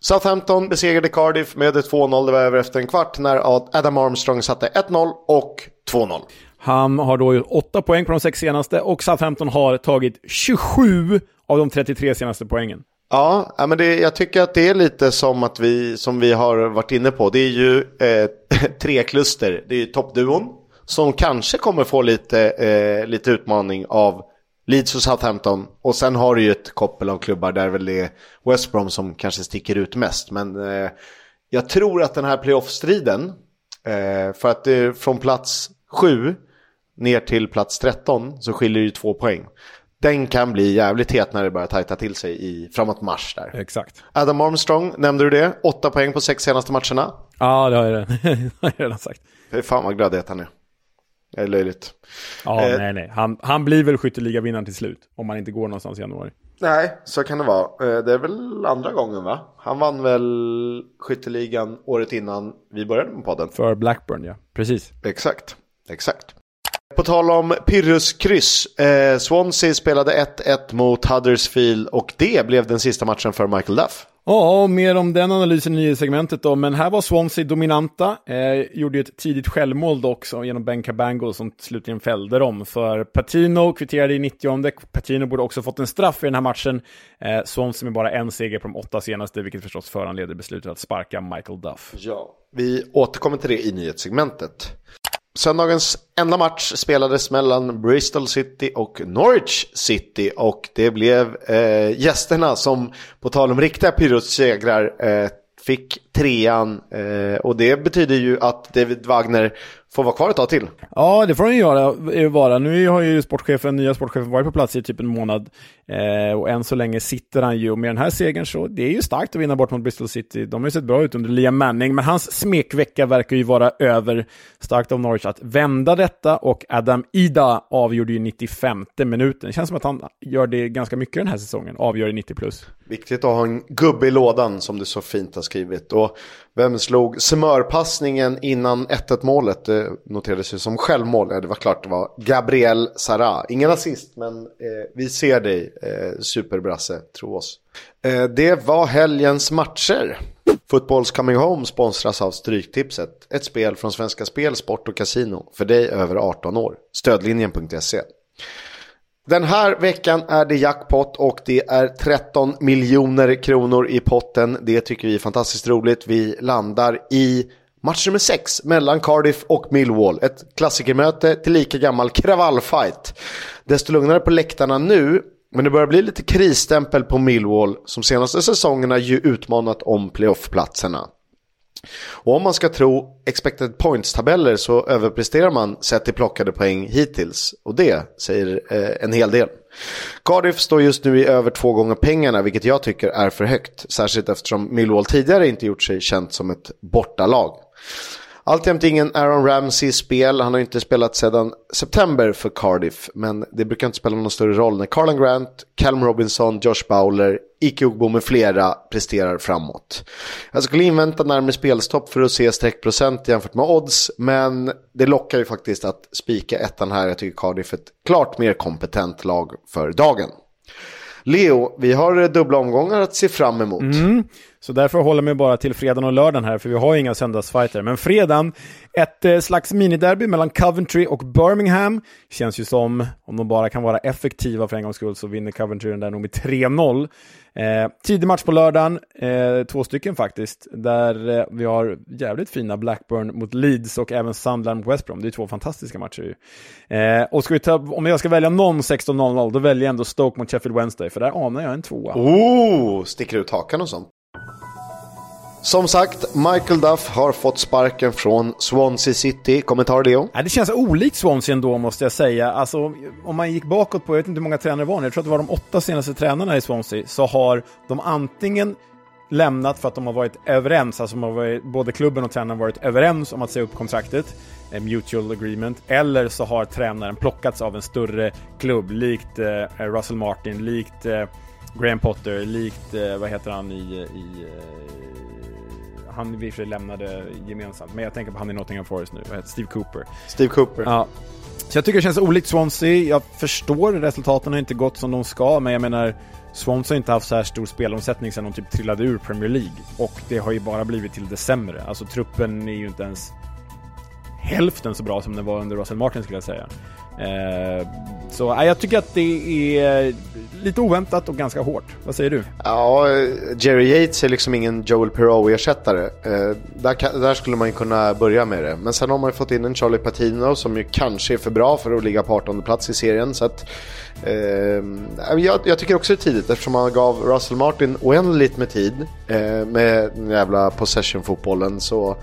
Southampton besegrade Cardiff med 2-0, det var över efter en kvart när Adam Armstrong satte 1-0 och 2-0. Han har då 8 poäng på de sex senaste och Southampton har tagit 27 av de 33 senaste poängen. Ja, men det, jag tycker att det är lite som att vi, som vi har varit inne på. Det är ju eh, tre kluster. Det är ju toppduon som kanske kommer få lite, eh, lite utmaning av Leeds och Southampton. Och sen har du ju ett koppel av klubbar där väl det är West Brom som kanske sticker ut mest. Men eh, jag tror att den här playoff-striden, eh, för att det från plats sju ner till plats 13 så skiljer det ju två poäng den kan bli jävligt het när det börjar tajta till sig i, framåt mars där. Exakt. Adam Armstrong, nämnde du det? Åtta poäng på sex senaste matcherna. Ja, det har jag, redan sagt. Fy fan vad glad han är. Det är löjligt. Ja, eh, nej, nej. Han, han blir väl skytteligavinnaren till slut. Om han inte går någonstans i januari. Nej, så kan det vara. Eh, det är väl andra gången va? Han vann väl skytteligan året innan vi började med podden. För Blackburn, ja. Precis. Exakt. Exakt. På tal om Pyrrhus kryss. Eh, Swansea spelade 1-1 mot Huddersfield och det blev den sista matchen för Michael Duff. Ja, mer om den analysen i segmentet då. Men här var Swansea dominanta. Eh, gjorde ett tidigt självmål dock genom Ben Cabango som slutligen fällde dem. För Patino kvitterade i 90 Patino borde också fått en straff i den här matchen. Eh, Swansea med bara en seger på de åtta senaste, vilket förstås föranleder beslutet att sparka Michael Duff. Ja, vi återkommer till det i nyhetssegmentet. Söndagens enda match spelades mellan Bristol City och Norwich City och det blev eh, gästerna som på tal om riktiga Pyrrhus-segrar eh, fick trean eh, och det betyder ju att David Wagner får vara kvar ett tag till. Ja, det får ju göra, vara. Nu har ju sportchefen, nya sportchefen varit på plats i typ en månad eh, och än så länge sitter han ju och med den här segern så det är ju starkt att vinna bort mot Bristol City. De har ju sett bra ut under Liam Manning, men hans smekvecka verkar ju vara över. Starkt av Norwich att vända detta och Adam Ida avgjorde ju 95 minuten. Det känns som att han gör det ganska mycket den här säsongen, avgör i 90 plus. Viktigt att ha en gubbe i lådan som du så fint har skrivit. Och vem slog smörpassningen innan 1-1 målet? Det noterades ju som självmål. Det var klart det var Gabriel Sara. Ingen assist, men eh, vi ser dig eh, superbrasse, tro oss. Eh, det var helgens matcher. Footballs Coming Home sponsras av Stryktipset. Ett spel från Svenska Spel, Sport och Casino. För dig över 18 år. Stödlinjen.se. Den här veckan är det jackpot och det är 13 miljoner kronor i potten. Det tycker vi är fantastiskt roligt. Vi landar i match nummer 6 mellan Cardiff och Millwall. Ett klassikermöte till lika gammal kravallfight. Desto lugnare på läktarna nu, men det börjar bli lite krisstämpel på Millwall som senaste säsongerna ju utmanat om playoffplatserna. Och om man ska tro expected points-tabeller så överpresterar man sett till plockade poäng hittills. Och det säger eh, en hel del. Cardiff står just nu i över två gånger pengarna, vilket jag tycker är för högt. Särskilt eftersom Millwall tidigare inte gjort sig känt som ett bortalag. Alltjämt ingen Aaron Ramsey i spel. Han har inte spelat sedan september för Cardiff. Men det brukar inte spela någon större roll när Carlan Grant, Calm Robinson, Josh Bowler, Ike Ogbo med flera presterar framåt. Jag skulle invänta närmare spelstopp för att se streckprocent jämfört med odds. Men det lockar ju faktiskt att spika ettan här. Jag tycker Cardiff är ett klart mer kompetent lag för dagen. Leo, vi har dubbla omgångar att se fram emot. Mm. Så därför håller jag mig bara till fredagen och lördagen här, för vi har ju inga söndagsfighter. Men fredagen, ett eh, slags miniderby mellan Coventry och Birmingham. Känns ju som, om de bara kan vara effektiva för en gångs skull, så vinner Coventry den där nog med 3-0. Eh, tidig match på lördagen, eh, två stycken faktiskt, där eh, vi har jävligt fina Blackburn mot Leeds och även Sunderland mot West Brom. Det är två fantastiska matcher ju. Eh, och ska vi ta, om jag ska välja någon 16.00, då väljer jag ändå Stoke mot Sheffield Wednesday, för där anar jag en tvåa. Oh, sticker ut hakan och sånt. Som sagt, Michael Duff har fått sparken från Swansea City. Kommentar Leo? Ja, det känns olikt Swansea ändå måste jag säga. Alltså, om man gick bakåt på, jag vet inte hur många tränare det var, jag tror att det var de åtta senaste tränarna i Swansea, så har de antingen lämnat för att de har varit överens, alltså har varit, både klubben och tränaren varit överens om att säga upp kontraktet, eh, mutual agreement, eller så har tränaren plockats av en större klubb, likt eh, Russell Martin, likt eh, Graham Potter, likt, eh, vad heter han i, i eh, han vi för lämnade gemensamt, men jag tänker på han i Nottingham Forest nu, vad heter Steve Cooper. Steve Cooper. Ja. Så jag tycker det känns olikt Swansea, jag förstår resultaten har inte gått som de ska, men jag menar Swansea har inte haft så här stor spelomsättning sedan de typ trillade ur Premier League. Och det har ju bara blivit till det sämre. Alltså truppen är ju inte ens hälften så bra som den var under Russell Martin skulle jag säga. Eh, så jag tycker att det är lite oväntat och ganska hårt. Vad säger du? Ja, Jerry Yates är liksom ingen Joel Perreault-ersättare. Eh, där, där, skulle man ju kunna börja med det. Men sen har man ju fått in en Charlie Patino som ju kanske är för bra för att ligga på 18 plats i serien. Så att, eh, jag, jag, tycker också det är tidigt eftersom man gav Russell Martin oändligt med tid eh, med den jävla possession-fotbollen. Så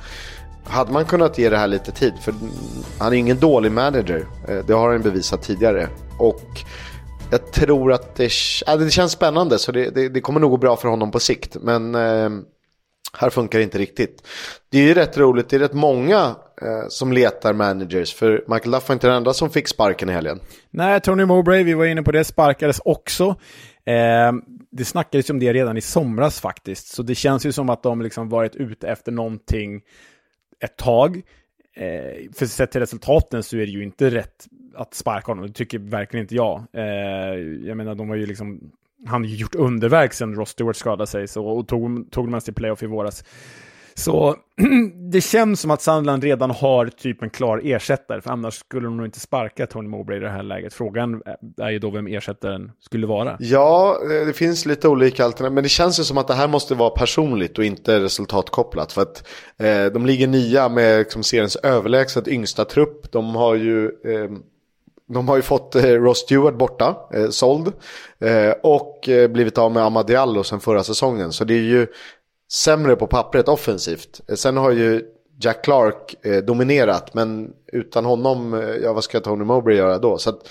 hade man kunnat ge det här lite tid, för han är ingen dålig manager. Eh, det har han bevisat tidigare. Och jag tror att det, äh, det känns spännande, så det, det, det, kommer nog gå bra för honom på sikt. Men eh, här funkar det inte riktigt. Det är ju rätt roligt, det är rätt många eh, som letar managers. För Michael Duff var inte den enda som fick sparken i helgen. Nej, Tony Mowbray, vi var inne på det, sparkades också. Eh, det snackades om det redan i somras faktiskt, så det känns ju som att de liksom varit ute efter någonting ett tag. Eh, för sett till resultaten så är det ju inte rätt att sparka honom, det tycker verkligen inte jag. Eh, jag menar, de har ju liksom, han har ju gjort underverk sen Ross Stewart skadade sig så, och tog, tog man till playoff i våras. Så det känns som att Sandland redan har typ en klar ersättare, för annars skulle de nog inte sparka Tony Mowbray i det här läget. Frågan är ju då vem ersättaren skulle vara. Ja, eh, det finns lite olika alternativ, men det känns ju som att det här måste vara personligt och inte resultatkopplat. För att eh, de ligger nia med liksom, seriens överlägset yngsta trupp. De har ju... Eh, de har ju fått eh, Ross Stewart borta, eh, såld. Eh, och eh, blivit av med Amadiallo sen förra säsongen. Så det är ju sämre på pappret offensivt. Eh, sen har ju Jack Clark eh, dominerat, men utan honom, eh, ja vad ska Tony Mowbray göra då? Så att,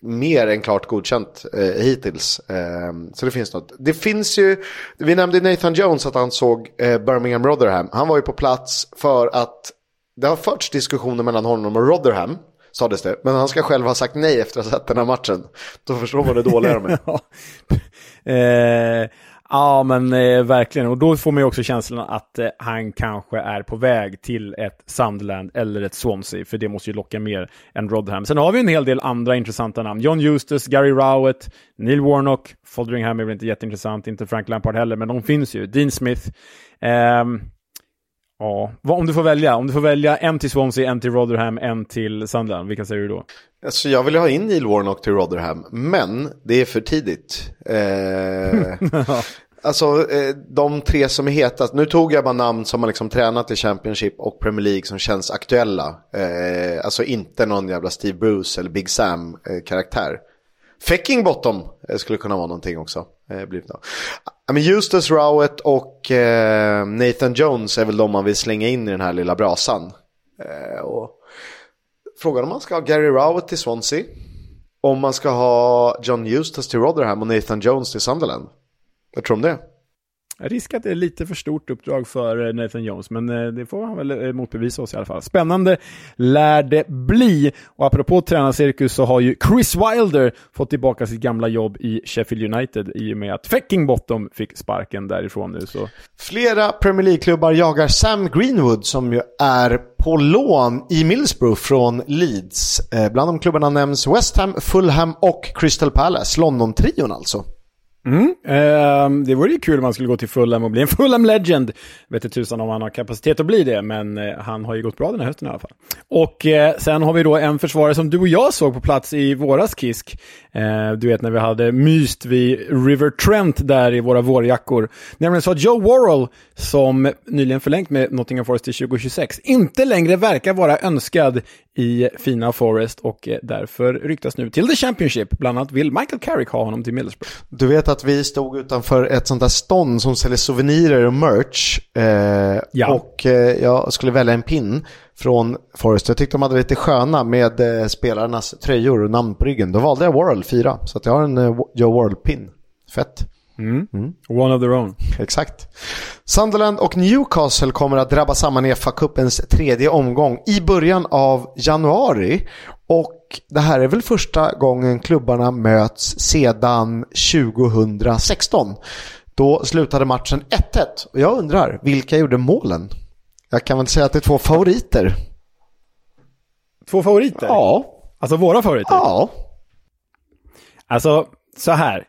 mer än klart godkänt eh, hittills. Eh, så det finns något. Det finns ju, vi nämnde Nathan Jones att han såg eh, Birmingham Rotherham. Han var ju på plats för att det har förts diskussioner mellan honom och Rotherham. Sades det. Men han ska själv ha sagt nej efter att ha sett den här matchen. Då förstår man hur dåliga de är. Eh, Ja, men eh, verkligen. Och då får man ju också känslan att eh, han kanske är på väg till ett Sunderland eller ett Swansea, för det måste ju locka mer än Rodham. Sen har vi en hel del andra intressanta namn. John Eustace, Gary Rowett, Neil Warnock, Folderingham är väl inte jätteintressant, inte Frank Lampard heller, men de finns ju. Dean Smith. Um, Ja, om du får välja. Om du får välja en till Swansea, en till Rotherham, en till Sunderland. Vilka säger du då? Alltså jag vill ha in Neil Warnock till Rotherham, men det är för tidigt. Eh, alltså eh, de tre som är hetast, nu tog jag bara namn som har liksom tränat i Championship och Premier League som känns aktuella. Eh, alltså inte någon jävla Steve Bruce eller Big Sam eh. Fecking Bottom eh, skulle kunna vara någonting också. Eh, blivit I men Justus Rowett och eh, Nathan Jones är väl de man vill slänga in i den här lilla brasan. Eh, och frågan om man ska ha Gary Rowett till Swansea. Om man ska ha John Eustace till Rotherham och Nathan Jones till Sunderland. Vad tror du om det? Risk att det är lite för stort uppdrag för eh, Nathan Jones, men eh, det får han väl eh, motbevisa oss i alla fall. Spännande lär det bli. Och apropå tränarcirkus så har ju Chris Wilder fått tillbaka sitt gamla jobb i Sheffield United i och med att Fecking Bottom fick sparken därifrån nu. Så. Flera Premier League-klubbar jagar Sam Greenwood som ju är på lån i Middlesbrough från Leeds. Bland de klubbarna nämns West Ham, Fulham och Crystal Palace, London-trion alltså. Mm. Eh, det vore ju kul om man skulle gå till Fulham och bli en Fulham Legend. Vet inte tusan om han har kapacitet att bli det, men eh, han har ju gått bra den här hösten i alla fall. Och eh, sen har vi då en försvarare som du och jag såg på plats i våras Kisk. Ehm, du vet när vi hade myst vid River Trent där i våra vårjackor. Nämligen så att Joe Worrell, som nyligen förlängt med Nottingham Forest till 2026, inte längre verkar vara önskad i fina Forest och eh, därför ryktas nu till The Championship. Bland annat vill Michael Carrick ha honom till Middlesbrough. Du vet att vi stod utanför ett sånt där stånd som säljer souvenirer och merch. Eh, Ja. Och eh, jag skulle välja en pin från Forest. Jag tyckte de hade lite sköna med eh, spelarnas tröjor och namn på ryggen. Då valde jag Worrell 4. Så jag har en eh, Joe Worrell-pin. Fett. One of their own. Exakt. Sunderland och Newcastle kommer att drabba samman i FA-cupens tredje omgång i början av januari. Och det här är väl första gången klubbarna möts sedan 2016. Då slutade matchen 1-1. Och jag undrar, vilka gjorde målen? Jag kan väl säga att det är två favoriter. Två favoriter? Ja. Alltså våra favoriter? Ja. Alltså, så här.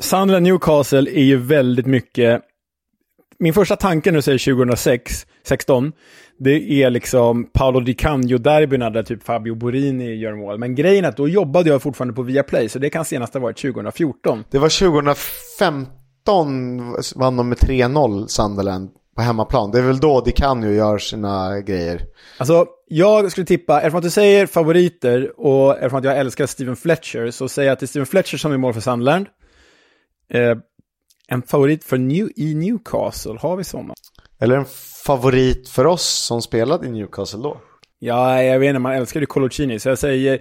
Sunderland Newcastle är ju väldigt mycket... Min första tanke du säger 2006, 16, det är liksom Paolo Di Canio-derbyna där typ Fabio Borini gör mål. Men grejen är att då jobbade jag fortfarande på Viaplay, så det kan senast ha varit 2014. Det var 2015 vann de med 3-0 Sunderland på hemmaplan. Det är väl då Di Canio gör sina grejer. Alltså, jag skulle tippa, eftersom att du säger favoriter och eftersom att jag älskar Steven Fletcher, så säger jag att det är Steven Fletcher som är mål för Sunderland. Eh, en favorit för New, i Newcastle, har vi sådana? Eller en favorit för oss som spelade i Newcastle då. Ja, jag vet inte, man älskar ju Coloccini, så jag säger...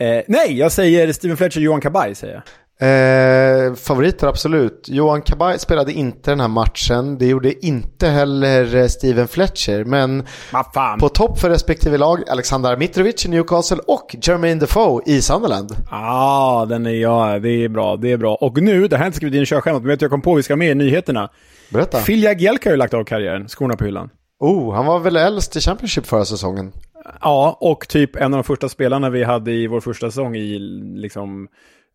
Eh, nej, jag säger Steven Fletcher och Johan Kabaj, säger jag. Eh, favoriter absolut. Johan Kabaj spelade inte den här matchen. Det gjorde inte heller eh, Steven Fletcher. Men på topp för respektive lag Alexander Mitrovic i Newcastle och Jermaine Defoe i Sunderland. ah, den är jag. Det är bra, det är bra. Och nu, det här jag inte skrivit in i körschemat, men vet jag kom på vi ska med i nyheterna. Berätta. Phil Jagielka har ju lagt av karriären, skorna på hyllan. Oh, han var väl äldst i Championship förra säsongen. Ja, och typ en av de första spelarna vi hade i vår första säsong i liksom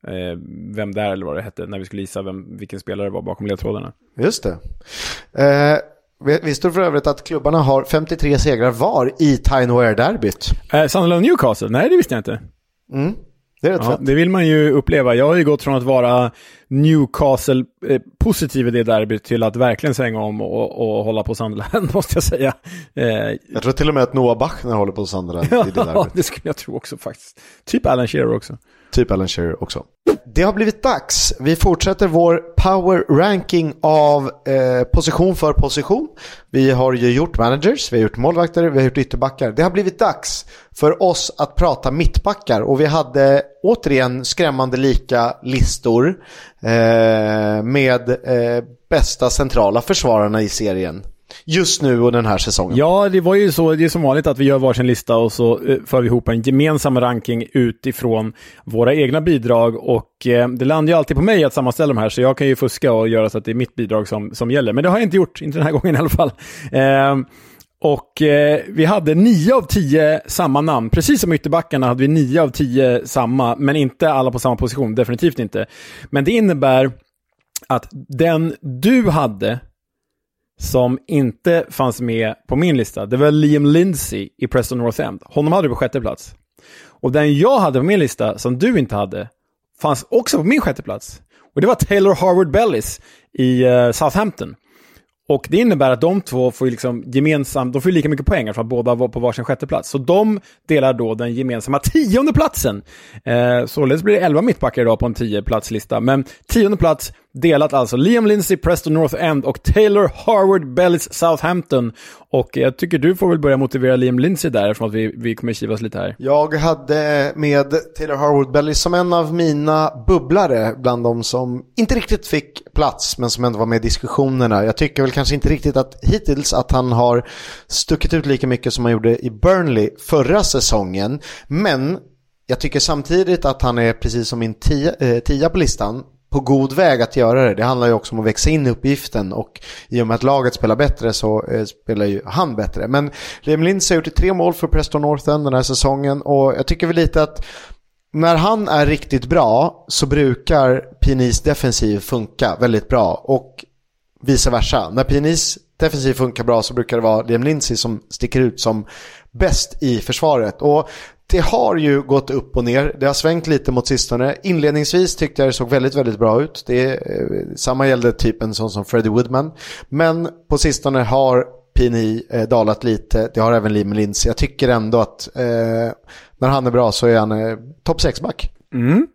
eh, Vem där eller vad det hette, när vi skulle gissa vem, vilken spelare det var bakom ledtrådarna. Just det. Eh, vi- visste du för övrigt att klubbarna har 53 segrar var i Tyne Wear-derbyt? Eh, Sunderland Newcastle? Nej, det visste jag inte. Mm. Det är Ja, det vill man ju uppleva. Jag har ju gått från att vara Newcastle-positiv i det derbyt till att verkligen svänga om och, och hålla på Sunderland, måste jag säga. Eh, Jag tror till och med att Noah Bachner håller på Sunderland i det ja, derbyt. det skulle jag tro också faktiskt. Typ Alan Shearer också. Typ Alan Shearer också. Det har blivit dags. Vi fortsätter vår power ranking av eh, position för position. Vi har ju gjort managers, vi har gjort målvakter, vi har gjort ytterbackar. Det har blivit dags för oss att prata mittbackar och vi hade återigen skrämmande lika listor eh, med eh, bästa centrala försvararna i serien. Just nu och den här säsongen. Ja, det var ju så, det är som vanligt att vi gör varsin lista och så eh, för vi ihop en gemensam ranking utifrån våra egna bidrag och eh, det landar ju alltid på mig att sammanställa de här så jag kan ju fuska och göra så att det är mitt bidrag som, som gäller. Men det har jag inte gjort, inte den här gången i alla fall. Eh, och eh, vi hade nio av tio samma namn. Precis som ytterbackarna hade vi nio av tio samma, men inte alla på samma position, definitivt inte. Men det innebär att den du hade som inte fanns med på min lista, det var Liam Lindsay i Preston North End. Honom hade du på sjätte plats. Och den jag hade på min lista, som du inte hade, fanns också på min sjätte plats. Och det var Taylor Harvard Bellis i uh, Southampton. Och det innebär att de två får ju liksom gemensamt, de får ju lika mycket poäng för att båda var på varsin sjätte plats. Så de delar då den gemensamma tionde platsen. Eh, således blir det elva mittbackar idag på en tio platslista. Men tionde plats delat alltså Liam Lindsay, Preston North End och Taylor Harvard Bellis Southampton. Och jag tycker du får väl börja motivera Liam Lindsay där eftersom att vi, vi kommer kivas lite här. Jag hade med Taylor Harwood Bellis som en av mina bubblare bland de som inte riktigt fick plats men som ändå var med i diskussionerna. Jag tycker väl kanske inte riktigt att hittills att han har stuckit ut lika mycket som han gjorde i Burnley förra säsongen. Men jag tycker samtidigt att han är precis som min tia, eh, tia på listan på god väg att göra det. Det handlar ju också om att växa in i uppgiften och i och med att laget spelar bättre så eh, spelar ju han bättre. Men Liam Lindsay har gjort tre mål för Preston North End den här säsongen och jag tycker väl lite att när han är riktigt bra så brukar Pinis defensiv funka väldigt bra och vice versa. När Pinis defensiv funkar bra så brukar det vara Liam Lindsey som sticker ut som bäst i försvaret. Och det har ju gått upp och ner. Det har svängt lite mot sistone. Inledningsvis tyckte jag det såg väldigt, väldigt bra ut. Det, eh, samma gällde typ en sån som Freddie Woodman. Men på sistone har PNI eh, dalat lite. Det har även Liam Lindsey. Jag tycker ändå att eh, när han är bra så är han eh, topp 6-back. Mm.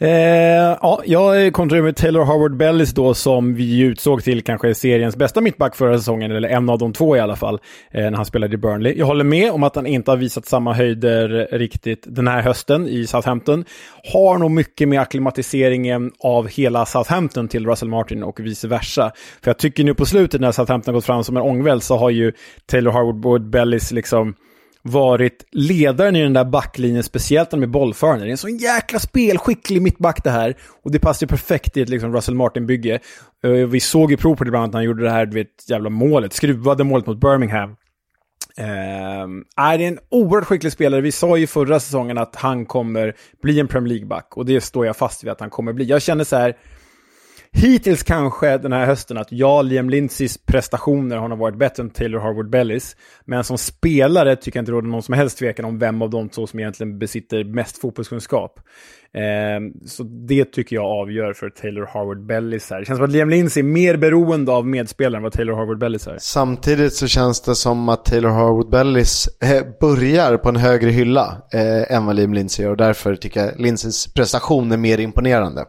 Eh, ja, jag kontrar med Taylor Howard Bellis då som vi utsåg till kanske seriens bästa mittback förra säsongen, eller en av de två i alla fall, eh, när han spelade i Burnley. Jag håller med om att han inte har visat samma höjder riktigt den här hösten i Southampton. Har nog mycket med akklimatiseringen av hela Southampton till Russell Martin och vice versa. För jag tycker nu på slutet när Southampton gått fram som en ångväll så har ju Taylor Howard Bellis liksom varit ledaren i den där backlinjen, speciellt med bollförande. Det är en sån jäkla spelskicklig mittback det här. Och det passar ju perfekt i ett liksom, Russell Martin-bygge. Eh, vi såg ju prov på det bland annat när han gjorde det här du vet, jävla målet, skruvade målet mot Birmingham. Ehm, uh, är det är en oerhört skicklig spelare. Vi sa ju förra säsongen att han kommer bli en Premier League-back. Och det står jag fast vid att han kommer bli. Jag känner så här, hittills kanske den här hösten att ja, Liam Lindsays prestationer har nog varit bättre än Taylor Harvard Bellis. Men som spelare tycker jag inte det råder någon som helst tvekan om vem av de två som egentligen besitter mest fotbollskunskap. Eh, så det tycker jag avgör för Taylor Harvard Bellis här. Det känns som att Liam Lindsay är mer beroende av medspelaren än vad Taylor Harvard Bellis är. Samtidigt så känns det som att Taylor Harvard Bellis eh, börjar på en högre hylla eh, än vad Liam Lindsay gör och därför tycker jag Lindsays prestation är mer imponerande.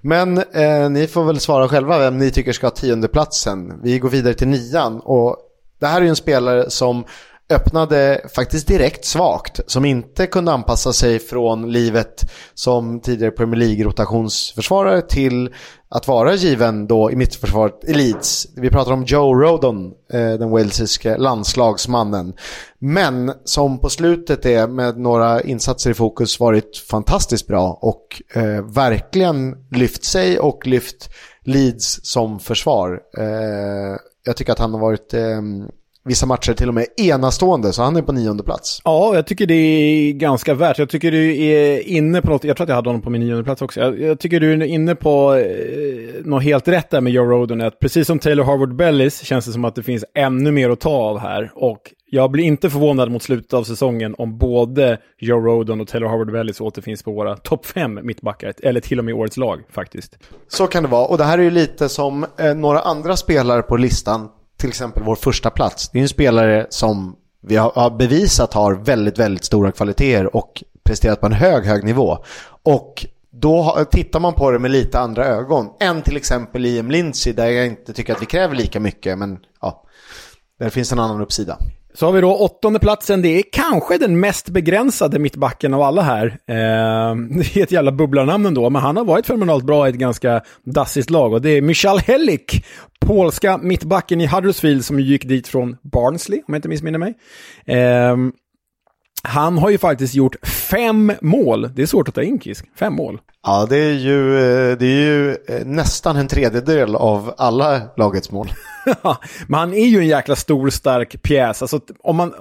Men eh, ni får väl svara själva vem ni tycker ska ha tiondeplatsen. Vi går vidare till nian och det här är ju en spelare som öppnade faktiskt direkt svagt. Som inte kunde anpassa sig från livet som tidigare Premier League-rotationsförsvarare till att vara given då i mittförsvaret i Leeds. Vi pratar om Joe Rodon, eh, den walesiske landslagsmannen. Men som på slutet är med några insatser i fokus varit fantastiskt bra och eh, verkligen lyft sig och lyft Leeds som försvar. Eh, jag tycker att han har varit eh, vissa matcher till och med enastående, så han är på nionde plats. Ja, jag tycker det är ganska värt. Jag tycker du är inne på något, jag tror att jag hade honom på min nionde plats också. Jag, jag tycker du är inne på eh, något helt rätt där med Joe Roden, att precis som Taylor Harvard Bellis känns det som att det finns ännu mer att ta av här. Och jag blir inte förvånad mot slutet av säsongen om både Joe Roden och Taylor Harvard Bellis återfinns på våra topp fem mittbackar, eller till och med årets lag faktiskt. Så kan det vara, och det här är ju lite som eh, några andra spelare på listan till exempel vår första plats. Det är en spelare som vi har bevisat har väldigt, väldigt stora kvaliteter och presterat på en hög, hög nivå. Och då tittar man på det med lite andra ögon än till exempel Liam Lindsey där jag inte tycker att vi kräver lika mycket men ja, där finns en annan uppsida. Så har vi då åttonde platsen. Det är kanske den mest begränsade mittbacken av alla här. Eh, det är ett jävla bubblarnamn ändå, men han har varit fenomenalt bra i ett ganska dassigt lag. Och det är Michal Helik, polska mittbacken i Huddersfield som gick dit från Barnsley, om jag inte missminner mig. Eh, han har ju faktiskt gjort fem mål. Det är svårt att ta in Kisk. Fem mål. Ja, det är ju, eh, det är ju eh, nästan en tredjedel av alla lagets mål. men han är ju en jäkla stor, stark pjäs. Alltså, om man,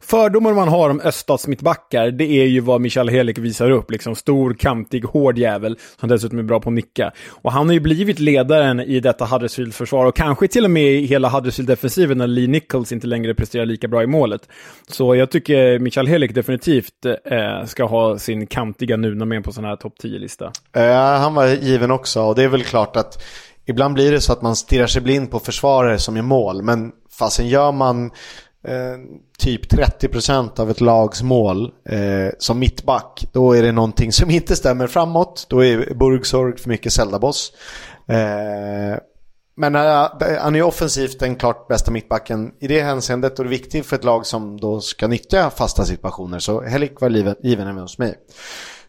fördomar man har om öststatsmittbackar, det är ju vad Michael Helik visar upp. Liksom stor, kantig, hård jävel som dessutom är bra på att nicka. Och han har ju blivit ledaren i detta Huddersfield-försvar och kanske till och med i hela Huddersfield-defensiven när Lee Nichols inte längre presterar lika bra i målet. Så jag tycker Michael Helik definitivt eh, ska ha sin kantiga Nuna med på sån här topp 10-lista. Uh, han var given också och det är väl klart att ibland blir det så att man stirrar sig blind på försvarare som är mål. Men fasen gör man eh, typ 30% av ett lags mål eh, som mittback, då är det någonting som inte stämmer framåt. Då är Burgsorg för mycket Zeldaboss. Eh, men eh, han är offensivt den klart bästa mittbacken i det hänseendet och det är viktigt för ett lag som då ska nyttja fasta situationer. Så Helik var given även hos mig.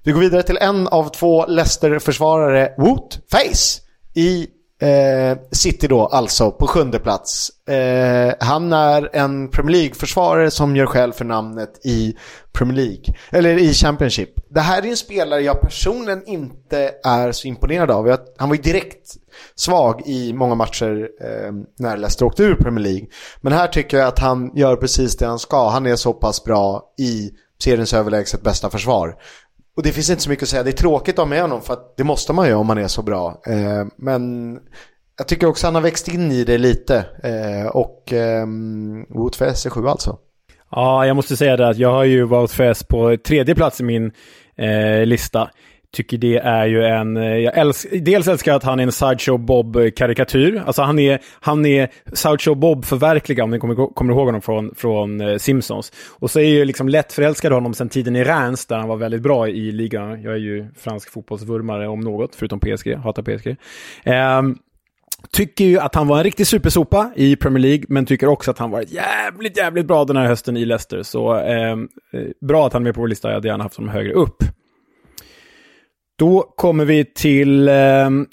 Vi går vidare till en av två Leicester-försvarare, Woot Face, i Eh, City då alltså på sjunde plats. Eh, han är en Premier League-försvarare som gör skäl för namnet i Premier League, eller i Championship. Det här är en spelare jag personligen inte är så imponerad av. Jag, han var ju direkt svag i många matcher eh, när Leicester åkte ur Premier League. Men här tycker jag att han gör precis det han ska. Han är så pass bra i seriens överlägset bästa försvar och det finns inte så mycket att säga. Det är tråkigt att ha med honom för att det måste man ju om man är så bra. Eh, men jag tycker också att han har växt in i det lite. Eh, och eh, Wout för SC7 alltså. Ja, jag måste säga det att jag har ju Wout Fess på tredje plats i min eh, lista. Tycker det är ju en, eh, jag älsk, dels älskar jag att han är en Sideshow Bob-karikatyr. Alltså han är, han är Sideshow Bob-förverkligad, om ni kommer, kommer ihåg honom från, från eh, Simpsons. Och så är jag ju liksom lätt förälskad honom sedan tiden i Reims, där han var väldigt bra i ligan. Jag är ju fransk fotbollsvurmare om något, förutom PSG, hatar PSG. Um, ehm, Tycker ju att han var en riktig supersopa i Premier League, men tycker också att han varit jävligt, jävligt bra den här hösten i Leicester. Så ehm, eh, bra att han är med på vår lista, jag hade gärna haft honom högre upp. Då kommer vi till eh,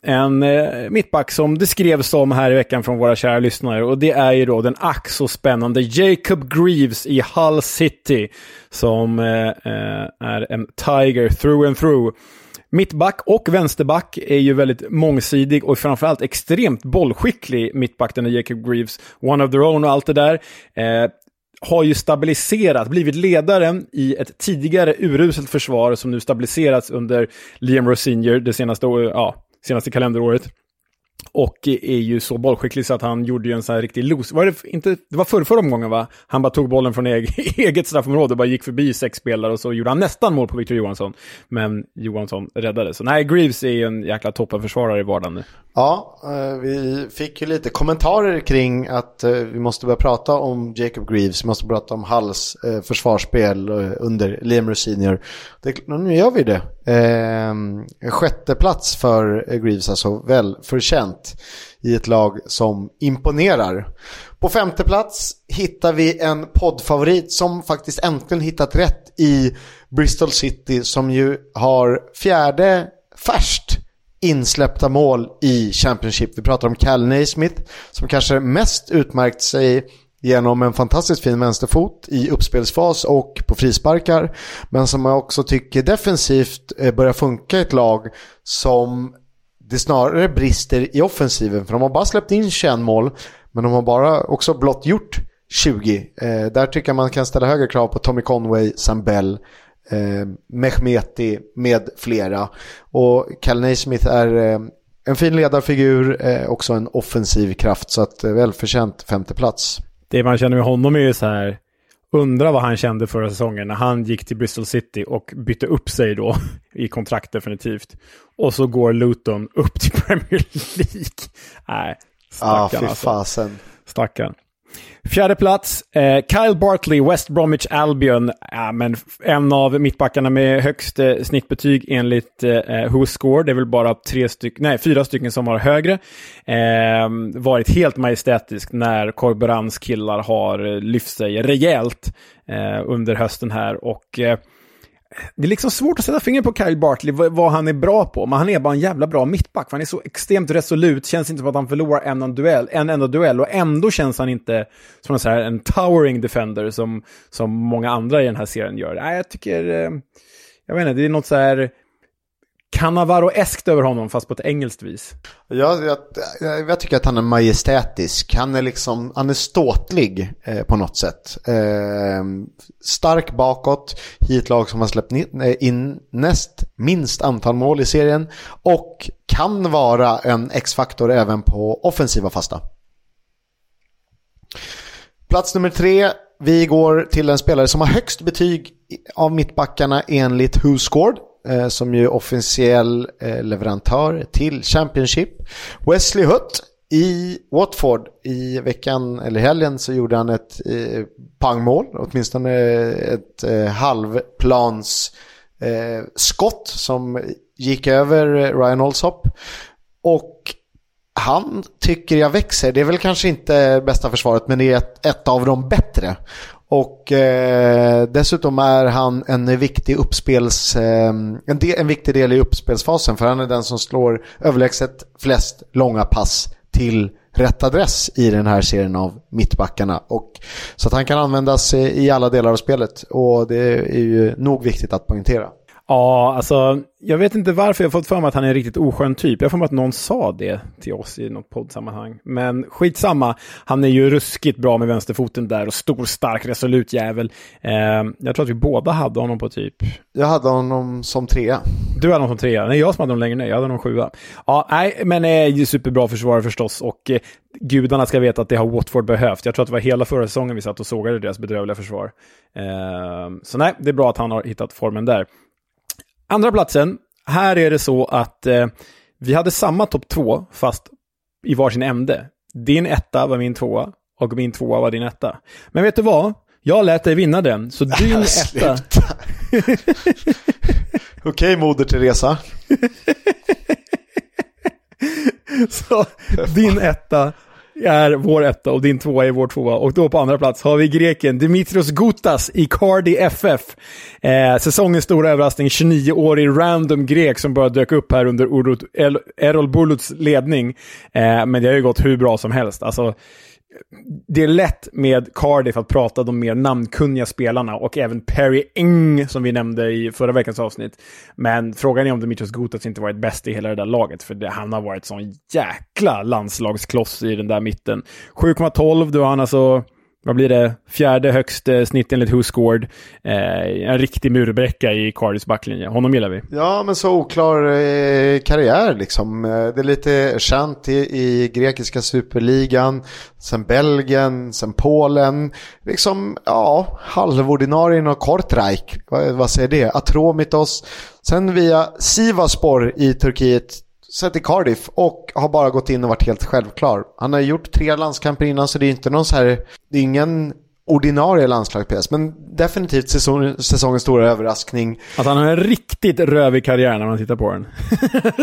en eh, mittback som det skrevs om här i veckan från våra kära lyssnare. Och det är ju då den ack så spännande Jacob Greaves i Hull City. Som eh, eh är en Tiger through and through. Mittback och vänsterback är ju väldigt mångsidig och framförallt extremt bollskicklig mittback, den är Jacob Greaves. One of their own och allt det där. Eh, har ju stabiliserat, blivit ledaren i ett tidigare uruselt försvar som nu stabiliserats under Liam Rosinier det senaste, ja, senaste kalenderåret. Och är ju så bollskicklig så att han gjorde ju en sån här riktig los. Var det inte, det var förra, förra omgången va? Han bara tog bollen från eget straffområde, bara gick förbi sex spelare och så gjorde han nästan mål på Victor Johansson. Men Johansson räddade. Så nej, Greaves är ju en jäkla toppenförsvarare i vardagen nu. Ja, eh, vi fick ju lite kommentarer kring att eh, vi måste börja prata om Jacob Greaves, vi måste prata om Halls eh, försvarsspel under Liam Senior. nu gör vi det. Eh, sjätte plats för Greaves, alltså väl förtjänt i ett lag som imponerar. På femte plats hittar vi en poddfavorit som faktiskt äntligen hittat rätt i Bristol City som ju har fjärde färst insläppta mål i Championship. Vi pratar om Cal Naismith som kanske mest utmärkt sig genom en fantastiskt fin vänsterfot i uppspelsfas och på frisparkar. Men som jag också tycker defensivt eh, börjar funka i ett lag som det snarare brister i offensiven. För de har bara släppt in 21 mål men de har bara också blott gjort 20. Eh, där tycker jag man kan ställa högre krav på Tommy Conway, Sam Bell, eh, Mehmeti med flera. Och Cal Smith är eh, en fin ledarfigur, eh, också en offensiv kraft, så att eh, välförtjänt femte plats. Det man känner med honom är ju så här, undra vad han kände förra säsongen när han gick till Bristol City och bytte upp sig då i kontrakt definitivt. Och så går Luton upp till Premier League. Nej, stackarn ah, fy alltså. fasen. Stackarn. Fjärde plats, eh, Kyle Bartley, West Bromwich Albion. Ja, men en av mittbackarna med högst eh, snittbetyg enligt eh, eh, Who Score. Det är väl bara tre styck, nej, fyra stycken som har högre. Eh, varit helt majestätisk när Corberans killar har eh, lyft sig rejält eh, under hösten här. Och eh, det är liksom svårt att sätta fingret på Kyle Bartley, vad han är bra på. Men han är bara en jävla bra mittback. Han är så extremt resolut, känns inte som att han förlorar en, en, duell, en enda duell. Och ändå känns han inte som en, så här, en towering defender som, som många andra i den här serien gör. Nej, jag tycker... Eh, jag vet inte, det är något så här Cannavaro-eskt över honom fast på ett engelskt vis. Jag, jag, jag, tycker att han är majestätisk. Han är liksom, han är ståtlig eh, på något sätt. Eh, stark bakåt i ett lag som har släppt eh, in näst minst antal mål i serien. Och kan vara en X-faktor även på offensiva fasta. Plats nummer tre. Vi går till en spelare som har högst betyg av mittbackarna enligt Who Scored eh, som ju är officiell eh, leverantör till Championship. Wesley Hutt i Watford i veckan eller helgen så gjorde han ett eh, pangmål, åtminstone ett eh, halvplans eh, skott som gick över eh, Ryan Olsop. Och han tycker jag växer. Det är väl kanske inte bästa försvaret men det är ett, ett av de bättre. Och eh, dessutom är han en viktig uppspels, eh, en, del, en viktig del i uppspelsfasen för han är den som slår överlägset flest långa pass till rätt adress i den här serien av mittbackarna. Och, så att han kan användas i alla delar av spelet och det är ju nog viktigt att poängtera. Ja, alltså jag vet inte varför jag fått för mig att han är en riktigt oskön typ. Jag har för mig att någon sa det till oss i något poddsammanhang. Men skitsamma, han är ju ruskigt bra med vänsterfoten där och stor, stark, resolut jävel. Eh, jag tror att vi båda hade honom på typ... Jag hade honom som trea. Du hade honom som trea? Nej, jag som hade honom längre ner. Jag hade honom sjua. Ja, nej, men eh, superbra försvarare förstås och eh, gudarna ska veta att det har Watford behövt. Jag tror att det var hela förra säsongen vi satt och sågade deras bedrövliga försvar. Eh, så nej, det är bra att han har hittat formen där. Andra platsen, här är det så att eh, vi hade samma topp två, fast i varsin ände. Din etta var min tvåa och min tvåa var din etta. Men vet du vad? Jag lät dig vinna den, så din etta... Okej, Moder Teresa. så din etta är vår etta och din tvåa är vår tvåa. Och då på andra plats har vi greken Dimitrios Gutas i Cardi FF. Eh, säsongens stora överraskning, 29-årig random grek som bara dök upp här under Erol Buluts ledning. Eh, men det har ju gått hur bra som helst. Alltså, det är lätt med Cardiff att prata de mer namnkunniga spelarna och även Perry Eng som vi nämnde i förra veckans avsnitt. Men frågan är om Dimitrios Gutas inte varit bäst i hela det där laget, för det, han har varit sån jäkla landslagskloss i den där mitten. 7,12, då har han alltså vad blir det, fjärde högst eh, snitt enligt Who Scored. Eh, en riktig murbräcka i Cardis backlinje. Honom gillar vi. Ja, men så oklar eh, karriär liksom. Eh, det är lite känt i, i grekiska superligan, sen Belgien, sen Polen. Liksom, ja, halvordinarien och Kortrijk. Vad, vad säger det? Atromitos. Sen via Sivaspor i Turkiet sett i Cardiff och har bara gått in och varit helt självklar. Han har gjort tre landskamper innan så det är inte någon så här, det är ingen ordinarie landslagspjäs, men definitivt säsong, säsongens stora överraskning. Att han har en riktigt rövig karriär när man tittar på den.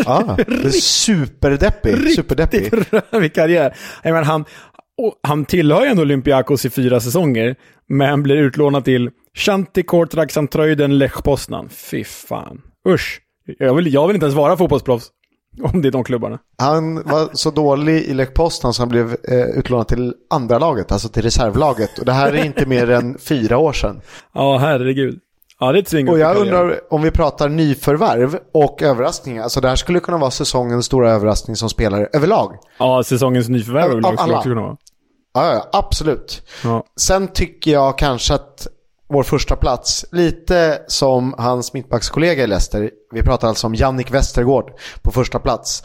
ja, det är superdeppig. Superdeppig. Riktigt rövig karriär. Jag menar, han, han tillhör ju ändå Olympiakos i fyra säsonger, men blir utlånad till Shanti Kortrak samt Tröjden Lech Poznan. Fy fan. Usch. Jag vill, jag vill inte ens vara fotbollsproffs. Om det är de klubbarna. Han var så dålig i Lech Poznan så han blev eh, utlånad till andra laget, alltså till reservlaget. Och det här är inte mer än fyra år sedan. Ja, herregud. Ja, det är Och jag undrar om vi pratar nyförvärv och överraskningar. Alltså det här skulle kunna vara säsongens stora överraskning som spelare överlag. Ja, säsongens nyförvärv överlag skulle också kunna vara. Ja, ja absolut. Ja. Sen tycker jag kanske att vår första plats. Lite som hans mittbackskollega i Leicester. Vi pratar alltså om Jannik Westergård på första plats.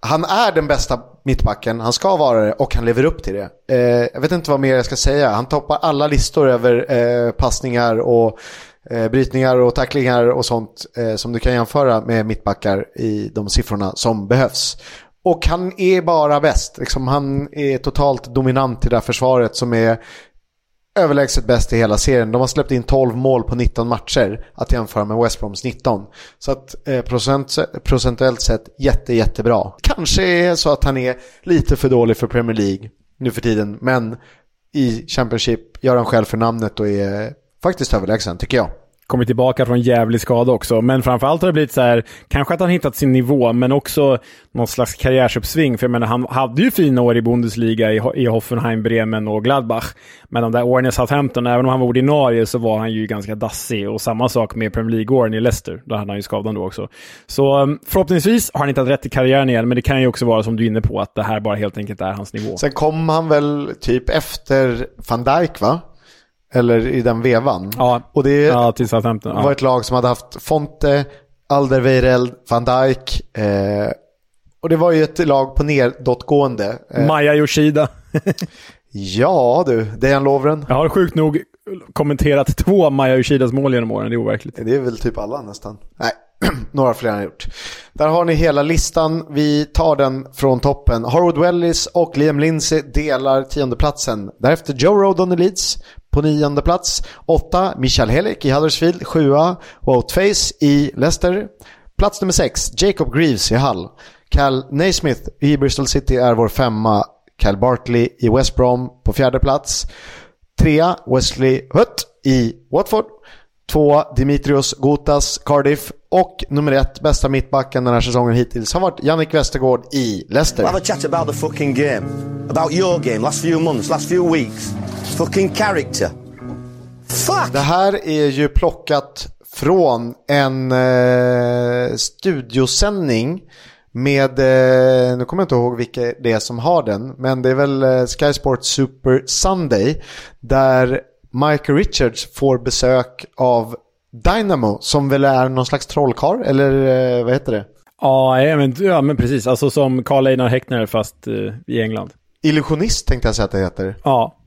Han är den bästa mittbacken, han ska vara det och han lever upp till det. Eh, jag vet inte vad mer jag ska säga. Han toppar alla listor över eh, passningar och eh, brytningar och tacklingar och sånt eh, som du kan jämföra med mittbackar i de siffrorna som behövs. Och han är bara bäst. Liksom, han är totalt dominant i det här försvaret som är överlägset bäst i hela serien. De har släppt in 12 mål på 19 matcher att jämföra med West Broms 19. Så att eh, procent, procentuellt sett jätte, jättebra. Kanske är så att han är lite för dålig för Premier League nu för tiden, men i Championship gör han själv för namnet och är faktiskt överlägsen tycker jag kommit tillbaka från jävlig skada också. Men framförallt har det blivit så här, kanske att han hittat sin nivå, men också någon slags karriärsuppsving. För jag menar, han hade ju fina år i Bundesliga i, i Hoffenheim, Bremen och Gladbach. Men de där åren i Southampton, även om han var ordinarie, så var han ju ganska dassig. Och samma sak med Premier League-åren i Leicester. Där hade han ju skadan då också. Så mm, förhoppningsvis har han hittat rätt i karriären igen, men det kan ju också vara som du är inne på, att det här bara helt enkelt är hans nivå. Sen kom han väl typ efter van Dijk, va? Eller i den vevan. Ja, och det ja, var ett lag som hade haft Fonte, Alderweireld, van Dijk. Eh, och det var ju ett lag på nedåtgående. Eh, Maja Yoshida. ja du, Dejan Lovren. Jag har sjukt nog kommenterat två Maja Yoshidas mål genom åren, det är overkligt. Det är väl typ alla nästan. Nej, några fler har gjort. Där har ni hela listan. Vi tar den från toppen. Harwood Wellis och Liam Lindsay delar tiondeplatsen. Därefter Joe Rodon i Leeds på nionde plats. Åtta, Michael Helik i Huddersfield. Sjua, Woutface i Leicester. Plats nummer sex, Jacob Greaves i Hull. Cal Naismith i Bristol City är vår femma. Cal Bartley i West Brom på fjärde plats. Trea, Wesley Hutt i Watford. Två, Dimitrios Gotas, Cardiff. Och nummer ett, bästa mittbacken den här säsongen hittills har varit Jannik Westergaard i Leicester. We'll Have a chat about the fucking game. About your game, last few months, last few weeks. Fucking character. Det här är ju plockat från en eh, studiosändning med, eh, nu kommer jag inte ihåg vilka det är som har den, men det är väl eh, Sky Sports Super Sunday där Michael Richards får besök av Dynamo som väl är någon slags trollkarl eller eh, vad heter det? Ja, men, ja, men precis. Alltså som Karl Einar Häckner fast eh, i England. Illusionist tänkte jag säga att det heter. Ja.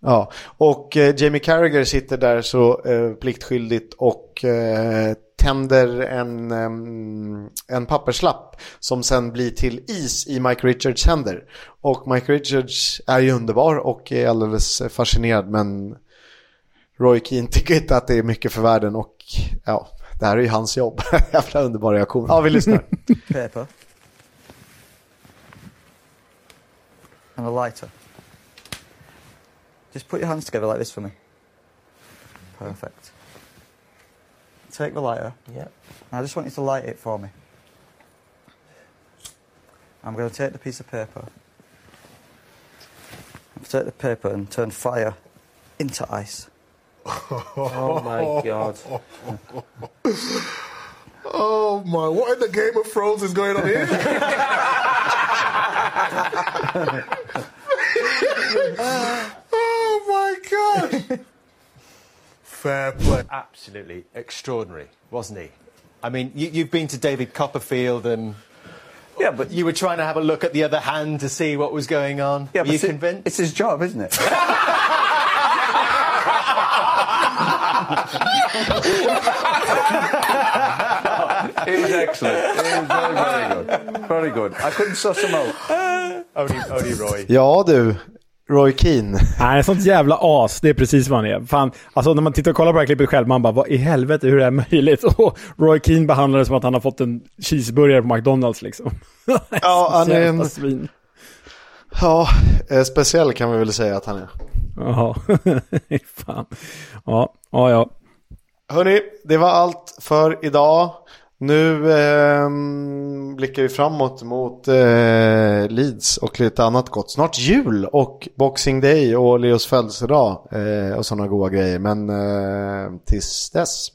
Ja, och eh, Jamie Carragher sitter där så eh, pliktskyldigt och eh, tänder en, em, en papperslapp som sen blir till is i Mike Richards händer. Och Mike Richards är ju underbar och är alldeles fascinerad men Roy Keane tycker inte att det är mycket för världen och ja, det här är ju hans jobb. Jävla underbar reaktion. Ja, vi lyssnar. paper and a lighter. Just put your hands together like this for me. Perfect. Take the lighter. Yeah. I just want you to light it for me. I'm going to take the piece of paper. Take the paper and turn fire into ice. Oh my god. Oh my! What in the Game of Thrones is going on here? god! Fair play. Absolutely extraordinary, wasn't he? I mean, you, you've been to David Copperfield and Yeah, but you were trying to have a look at the other hand to see what was going on. yeah, were but you it's- convinced? It's his job, isn't it? It was excellent. It was very, very good. Very good. I couldn't suss him out. only, only Roy. Ja du, Roy Keane. Nej, en sånt jävla as. Det är precis vad han är. Fan, alltså när man tittar och kollar på det här klippet själv, man bara vad i helvete, hur är det möjligt? Och Roy Keane behandlar det som att han har fått en cheeseburgare på McDonalds liksom. Ja, han är en, svin. ja, eh, speciell kan vi väl säga att han är. Jaha. Fan. Ja, ja, ja. Hörni, det var allt för idag. Nu eh, blickar vi framåt mot eh, Leeds och lite annat gott. Snart jul och Boxing Day och Leos födelsedag eh, och sådana goda grejer. Men eh, tills dess,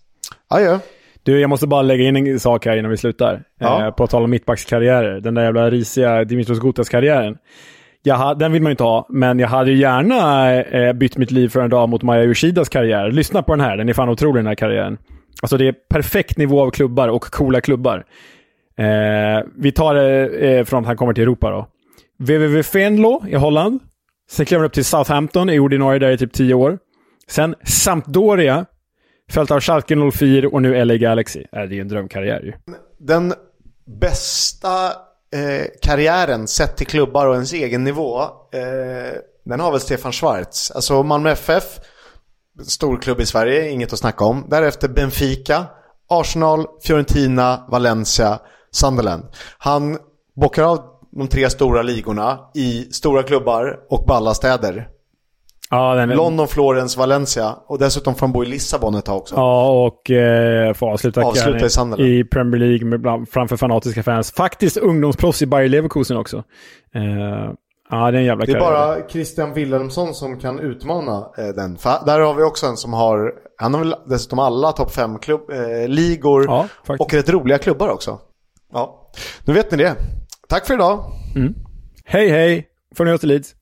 adjö. Du, jag måste bara lägga in en sak här innan vi slutar. Ja. Eh, på tal om mittbackskarriärer. Den där jävla risiga Dimitros Gutas-karriären. Jag den vill man ju inte ha, men jag hade ju gärna eh, bytt mitt liv för en dag mot Maja Yoshidas karriär. Lyssna på den här, den är fan otrolig den här karriären. Alltså det är perfekt nivå av klubbar och coola klubbar. Eh, vi tar det eh, från att han kommer till Europa då. VVV Venlo i Holland. Sen klev han upp till Southampton, är ordinarie där i typ 10 år. Sen Sampdoria, följt av Schalke 04 och nu LA Galaxy. Äh, det är ju en drömkarriär ju. Den bästa eh, karriären sett till klubbar och ens egen nivå, eh, den har väl Stefan Schwarz. Alltså Malmö FF, stor klubb i Sverige, inget att snacka om. Därefter Benfica, Arsenal, Fiorentina, Valencia, Sunderland. Han bockar av de tre stora ligorna i stora klubbar och balla städer. Ja, är... London, Florens, Valencia och dessutom får han bo i Lissabon ett tag också. Ja, och eh, får avsluta Avsluta i Sunderland. i Premier League med bland, framför fanatiska fans. Faktiskt ungdomsproffs i Bayer Leverkusen också. Eh, ja, det är en jävla Det är bara Christian Wilhelmsson som kan utmana eh, den. För där har vi också en som har, han har väl dessutom alla topp 5 klubb, eh, ligor Ja, och rätt roliga klubbar också. Ja, nu vet ni det. Tack för idag. Hej, hej! Oss till Leeds?